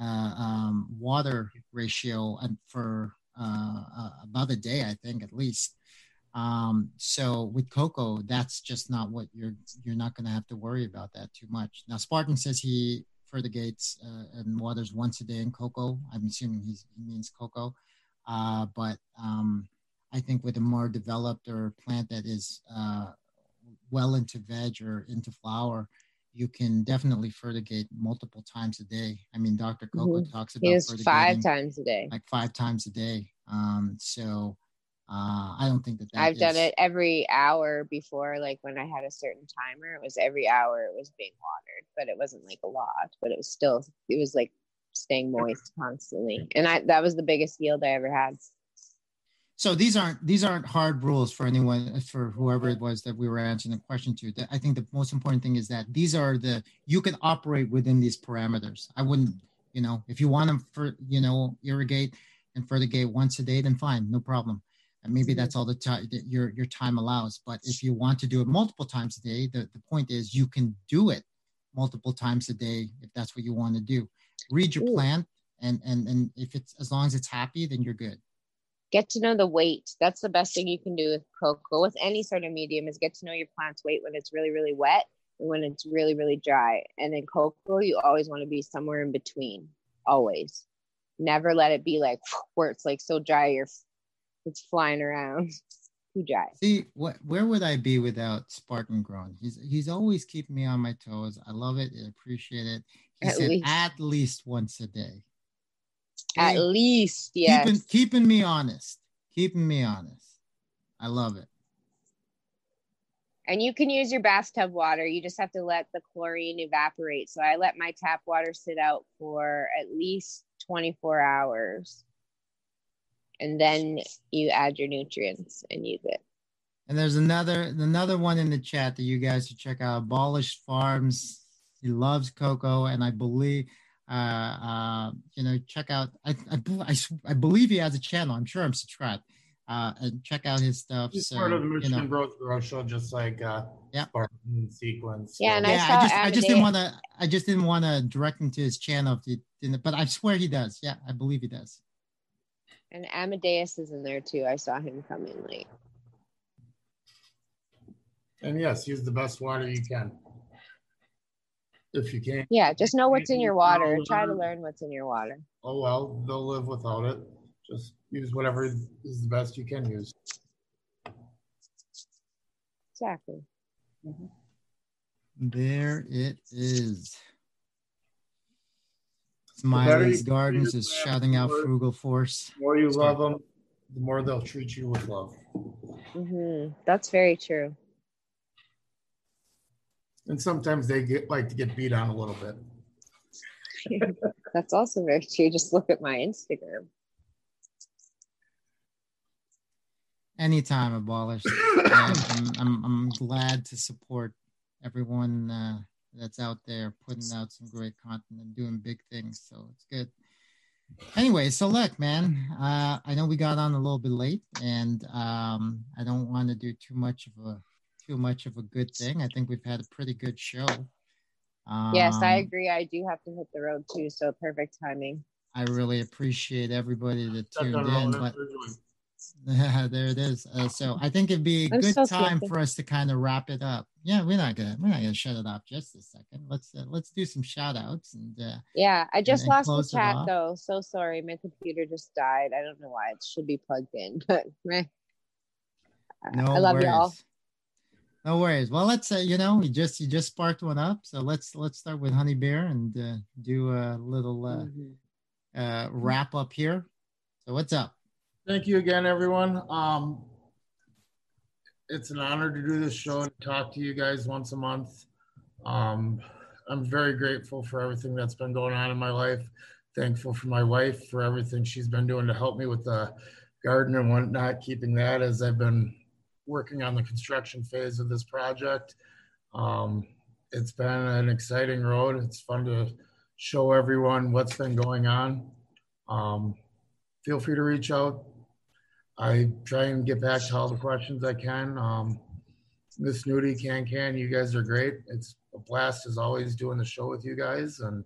uh, um, water ratio for uh, uh, about a day, I think at least. Um, so with cocoa, that's just not what you're you're not going to have to worry about that too much. Now Spartan says he fertigates uh, and waters once a day in cocoa. I'm assuming he means cocoa, uh, but um, I think with a more developed or plant that is uh, well into veg or into flower, you can definitely fertigate multiple times a day. I mean, Dr. Coco mm-hmm. talks about five times a day, like five times a day. Um, so uh, I don't think that, that I've is... done it every hour before. Like when I had a certain timer, it was every hour it was being watered, but it wasn't like a lot. But it was still, it was like staying moist constantly, and I that was the biggest yield I ever had so these aren't these aren't hard rules for anyone for whoever it was that we were answering the question to i think the most important thing is that these are the you can operate within these parameters i wouldn't you know if you want to for you know irrigate and fertigate once a day then fine no problem and maybe mm-hmm. that's all the time that your your time allows but if you want to do it multiple times a day the, the point is you can do it multiple times a day if that's what you want to do read your plan and and and if it's as long as it's happy then you're good get to know the weight. That's the best thing you can do with cocoa, with any sort of medium, is get to know your plant's weight when it's really, really wet and when it's really, really dry. And in cocoa, you always want to be somewhere in between, always. Never let it be like where it's like so dry, you're it's flying around. Dry. See, what where would I be without Spartan Grown? He's he's always keeping me on my toes. I love it. I appreciate it. He at said least. at least once a day. At least, yes. Keeping, keeping me honest. Keeping me honest. I love it. And you can use your bathtub water. You just have to let the chlorine evaporate. So I let my tap water sit out for at least 24 hours. And then you add your nutrients and use it. And there's another another one in the chat that you guys should check out. Abolished Farms. He loves cocoa, and I believe uh, uh, you know, check out. I, I, I, I, believe he has a channel. I'm sure I'm subscribed. Uh, and check out his stuff. He's so, part of the Michigan you know. Growth Grow Show, just like uh, yeah, Spartan Sequence. Yeah, and yeah, I, I just, I just didn't want to. I just didn't want to direct him to his channel, if he but I swear he does. Yeah, I believe he does. And Amadeus is in there too. I saw him come in late. And yes, use the best water you can if you can. Yeah, just know what's in your water. Try to learn what's in your water. Oh well, they'll live without it. Just use whatever is the best you can use. Exactly. Mm-hmm. There it is. Smiley's Gardens is shouting out frugal force. The more you love them, the more they'll treat you with love. Mm-hmm. That's very true and sometimes they get like to get beat on a little bit. That's also very true. Just look at my Instagram. Anytime abolished. I'm, I'm, I'm, glad to support everyone uh, that's out there putting out some great content and doing big things. So it's good. Anyway, so look, man, uh, I know we got on a little bit late, and um, I don't want to do too much of a too much of a good thing. I think we've had a pretty good show. Um, yes, I um, agree. I do have to hit the road too, so perfect timing. I really appreciate everybody that tuned in, but yeah, there it is. Uh, so I think it'd be a I'm good so time for us to kind of wrap it up. Yeah, we're not gonna we're not gonna shut it off just a second. Let's uh, let's do some shout outs and uh, yeah. I just and, and lost the chat though. So sorry, my computer just died. I don't know why it should be plugged in, but meh. No I love worries. y'all. No worries. Well, let's uh, you know, you just you just sparked one up, so let's let's start with Honey Bear and uh, do a little uh, mm-hmm. uh, wrap up here. So what's up? Thank you again, everyone. Um, it's an honor to do this show and talk to you guys once a month. Um, I'm very grateful for everything that's been going on in my life. Thankful for my wife for everything she's been doing to help me with the garden and whatnot, keeping that as I've been working on the construction phase of this project. Um, it's been an exciting road. It's fun to show everyone what's been going on. Um, feel free to reach out. I try and get back to all the questions I can. Um, Miss Nudie, Can Can, you guys are great. It's a blast as always doing the show with you guys, and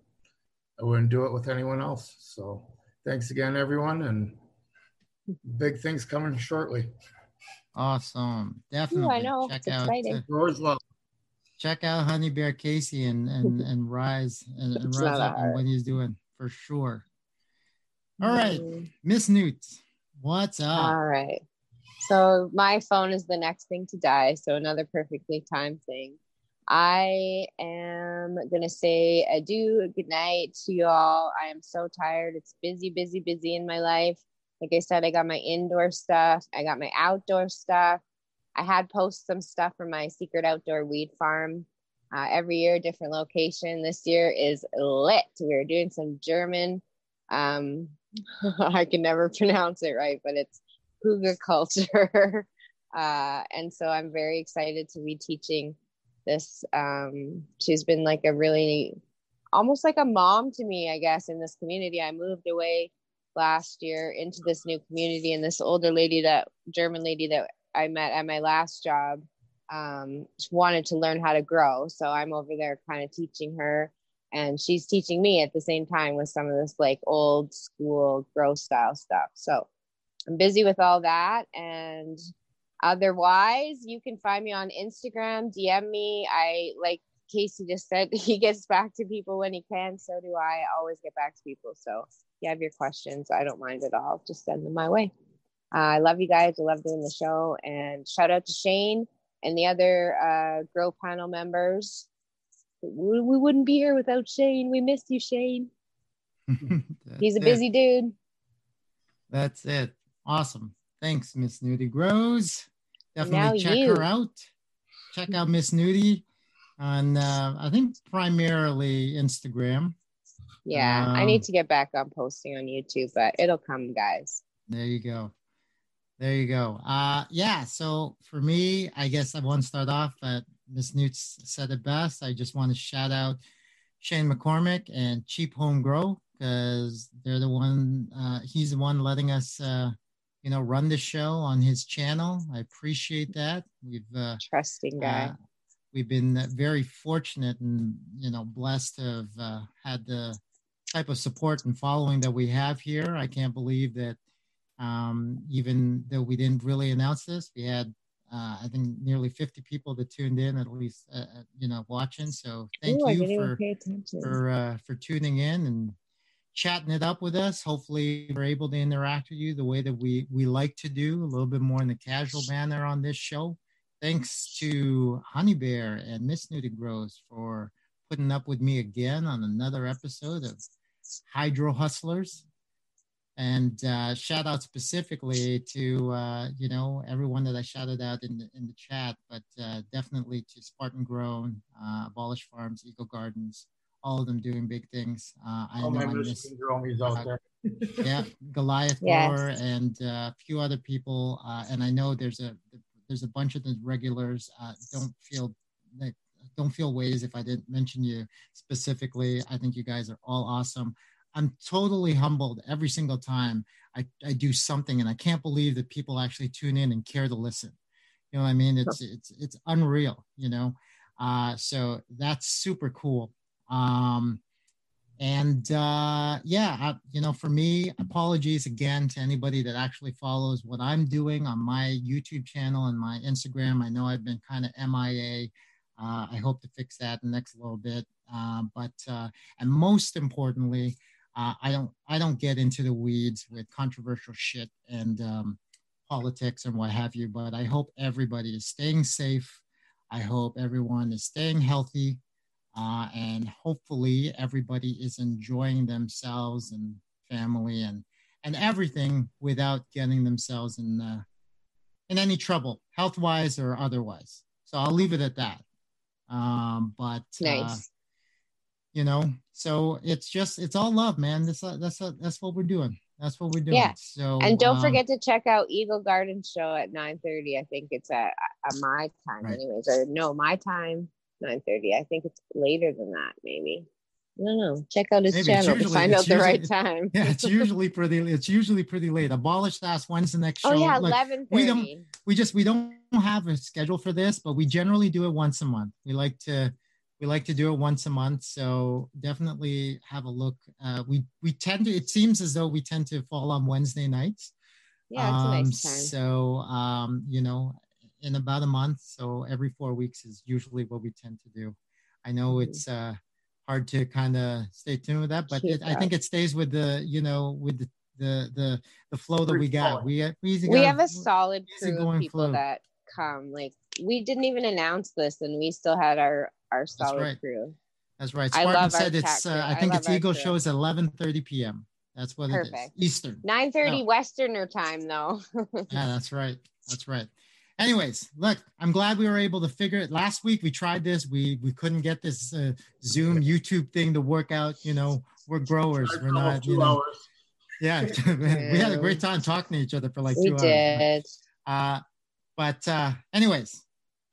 I wouldn't do it with anyone else. So thanks again, everyone, and big things coming shortly. Awesome. Definitely. Ooh, I know. Check It's out exciting. Yours love. check out Honey Bear Casey and and and Rise and, and Rise not up and what he's doing for sure. All right, Mm. Miss Newt, what's up? All right. So my phone is the next thing to die. So another perfectly timed thing. I am gonna say adieu, good night to you all. I am so tired. It's busy, busy, busy in my life. Like I said, I got my indoor stuff. I got my outdoor stuff. I had post some stuff from my secret outdoor weed farm. Uh, every year, different location. This year is lit. We're doing some German. Um, I can never pronounce it right, but it's cougar culture. uh, and so I'm very excited to be teaching this. Um, she's been like a really, almost like a mom to me, I guess, in this community. I moved away last year into this new community, and this older lady, that German lady that I met at my last job, um, wanted to learn how to grow. So I'm over there kind of teaching her and she's teaching me at the same time with some of this like old school grow style stuff. So I'm busy with all that. And otherwise, you can find me on Instagram, DM me. I like Casey just said, he gets back to people when he can. So do I. I always get back to people. So if you have your questions, I don't mind at all. Just send them my way. Uh, I love you guys. I love doing the show. And shout out to Shane and the other uh, Grow panel members we, we wouldn't be here without Shane. We miss you, Shane. He's a That's it. busy dude. That's it. Awesome. Thanks, Miss Nudie Grows. Now Definitely check you. her out. Check out Miss Nudie on uh, I think primarily Instagram. Yeah, I Um, need to get back on posting on YouTube, but it'll come, guys. There you go. There you go. Uh yeah, so for me, I guess I want to start off at Miss Newt said it best. I just want to shout out Shane McCormick and Cheap Home Grow because they're the one uh he's the one letting us uh you know run the show on his channel. I appreciate that. We've uh Trusting guy. uh, we've been uh, very fortunate and you know blessed to have uh, had the type of support and following that we have here. I can't believe that um, even though we didn't really announce this, we had uh, I think nearly 50 people that tuned in at least uh, uh, you know watching. So thank Ooh, you for for uh, for tuning in and chatting it up with us. Hopefully, we're able to interact with you the way that we we like to do, a little bit more in the casual manner on this show. Thanks to Honey Bear and Miss Nudie Grows for putting up with me again on another episode of Hydro Hustlers. And uh, shout out specifically to uh, you know everyone that I shouted out in the in the chat, but uh, definitely to Spartan Grown, uh, Abolish Farms, Eco Gardens, all of them doing big things. Uh, I All know my I miss Michigan dromies out there. yeah, Goliath Yes. Gore and uh, a few other people. Uh, and I know there's a there's a bunch of the regulars. Uh, don't feel like don't feel ways if I didn't mention you specifically. I think you guys are all awesome. I'm totally humbled every single time I, I do something, and I can't believe that people actually tune in and care to listen. You know what I mean? It's it's it's unreal. You know, uh, so that's super cool. Um, and uh, yeah, I, you know, for me, apologies again to anybody that actually follows what I'm doing on my YouTube channel and my Instagram. I know I've been kind of MIA. Uh, I hope to fix that in the next little bit. Uh, but uh, and most importantly, uh, I don't I don't get into the weeds with controversial shit and um, politics and what have you. But I hope everybody is staying safe. I hope everyone is staying healthy. Uh, and hopefully everybody is enjoying themselves and family and and everything without getting themselves in uh, in any trouble, health wise or otherwise. So I'll leave it at that. Um, but uh, Nice. You know, so it's just it's all love, man. That's uh, that's uh, that's what we're doing. That's what we're doing. Yeah. So and don't um, forget to check out Eagle Garden Show at 9:30. I think it's at, at my time, Right. anyways, or no, my time 9:30. I think it's later than that, maybe. I don't know. Check out his Maybe. Channel to find out the right usually- time. Yeah, it's usually pretty. It's usually pretty late. Abolished last when's the next show? oh yeah, Look, 11:30. we don't- we just we don't have a schedule for this, but we generally do it once a month. We like to we like to do it once a month, so definitely have a look. Uh, we we tend to. It seems as though we tend to fall on Wednesday nights. yeah, it's a Um, nice time. So um, you know, in about a month, so every four weeks is usually what we tend to do. I know Mhm. it's uh hard to kind of stay tuned with that, but it, I think it stays with the you know with the the the, the flow that we got. We we, we got- have a solid crew of people flow. that come. Like we didn't even announce this, and we still had our our solid right. crew. That's right. I Spartan love our said it's. chat Uh, crew. I I think love it's Eagle crew. show is eleven thirty p.m. That's what it is. Perfect. Eastern. 9:30 Oh. Westerner time, though. Yeah, that's right. That's right. Anyways, look, I'm glad we were able to figure it. Last week we tried this. We we couldn't get this uh, Zoom YouTube thing to work out. You know, we're growers. We're not. You know, hours. yeah. we had a great time talking to each other for like we two hours. did. Uh, but uh, anyways,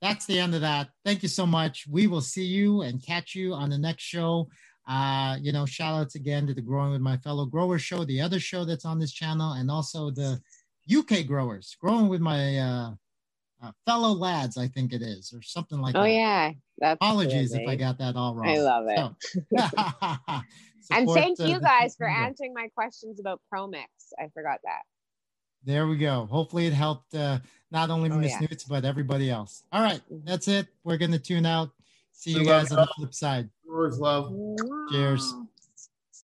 that's the end of that. Thank you so much. We will see you and catch you on the next show. Uh, you know, shout outs again to the Growing with My Fellow Growers show, the other show that's on this channel, and also the UK Growers, Growing with My uh, uh, Fellow Lads, I think it is, or something like Oh that. yeah, that's Apologies good, if I eh? got that all wrong. I love it. So- And thank uh, you guys for answering my questions about Promix. I forgot that. There we go. Hopefully, it helped uh, not only Oh, Miss yeah. Newts, but everybody else. All right, that's it. We're going to tune out. See you We love guys on the flip side. Growers love. Cheers.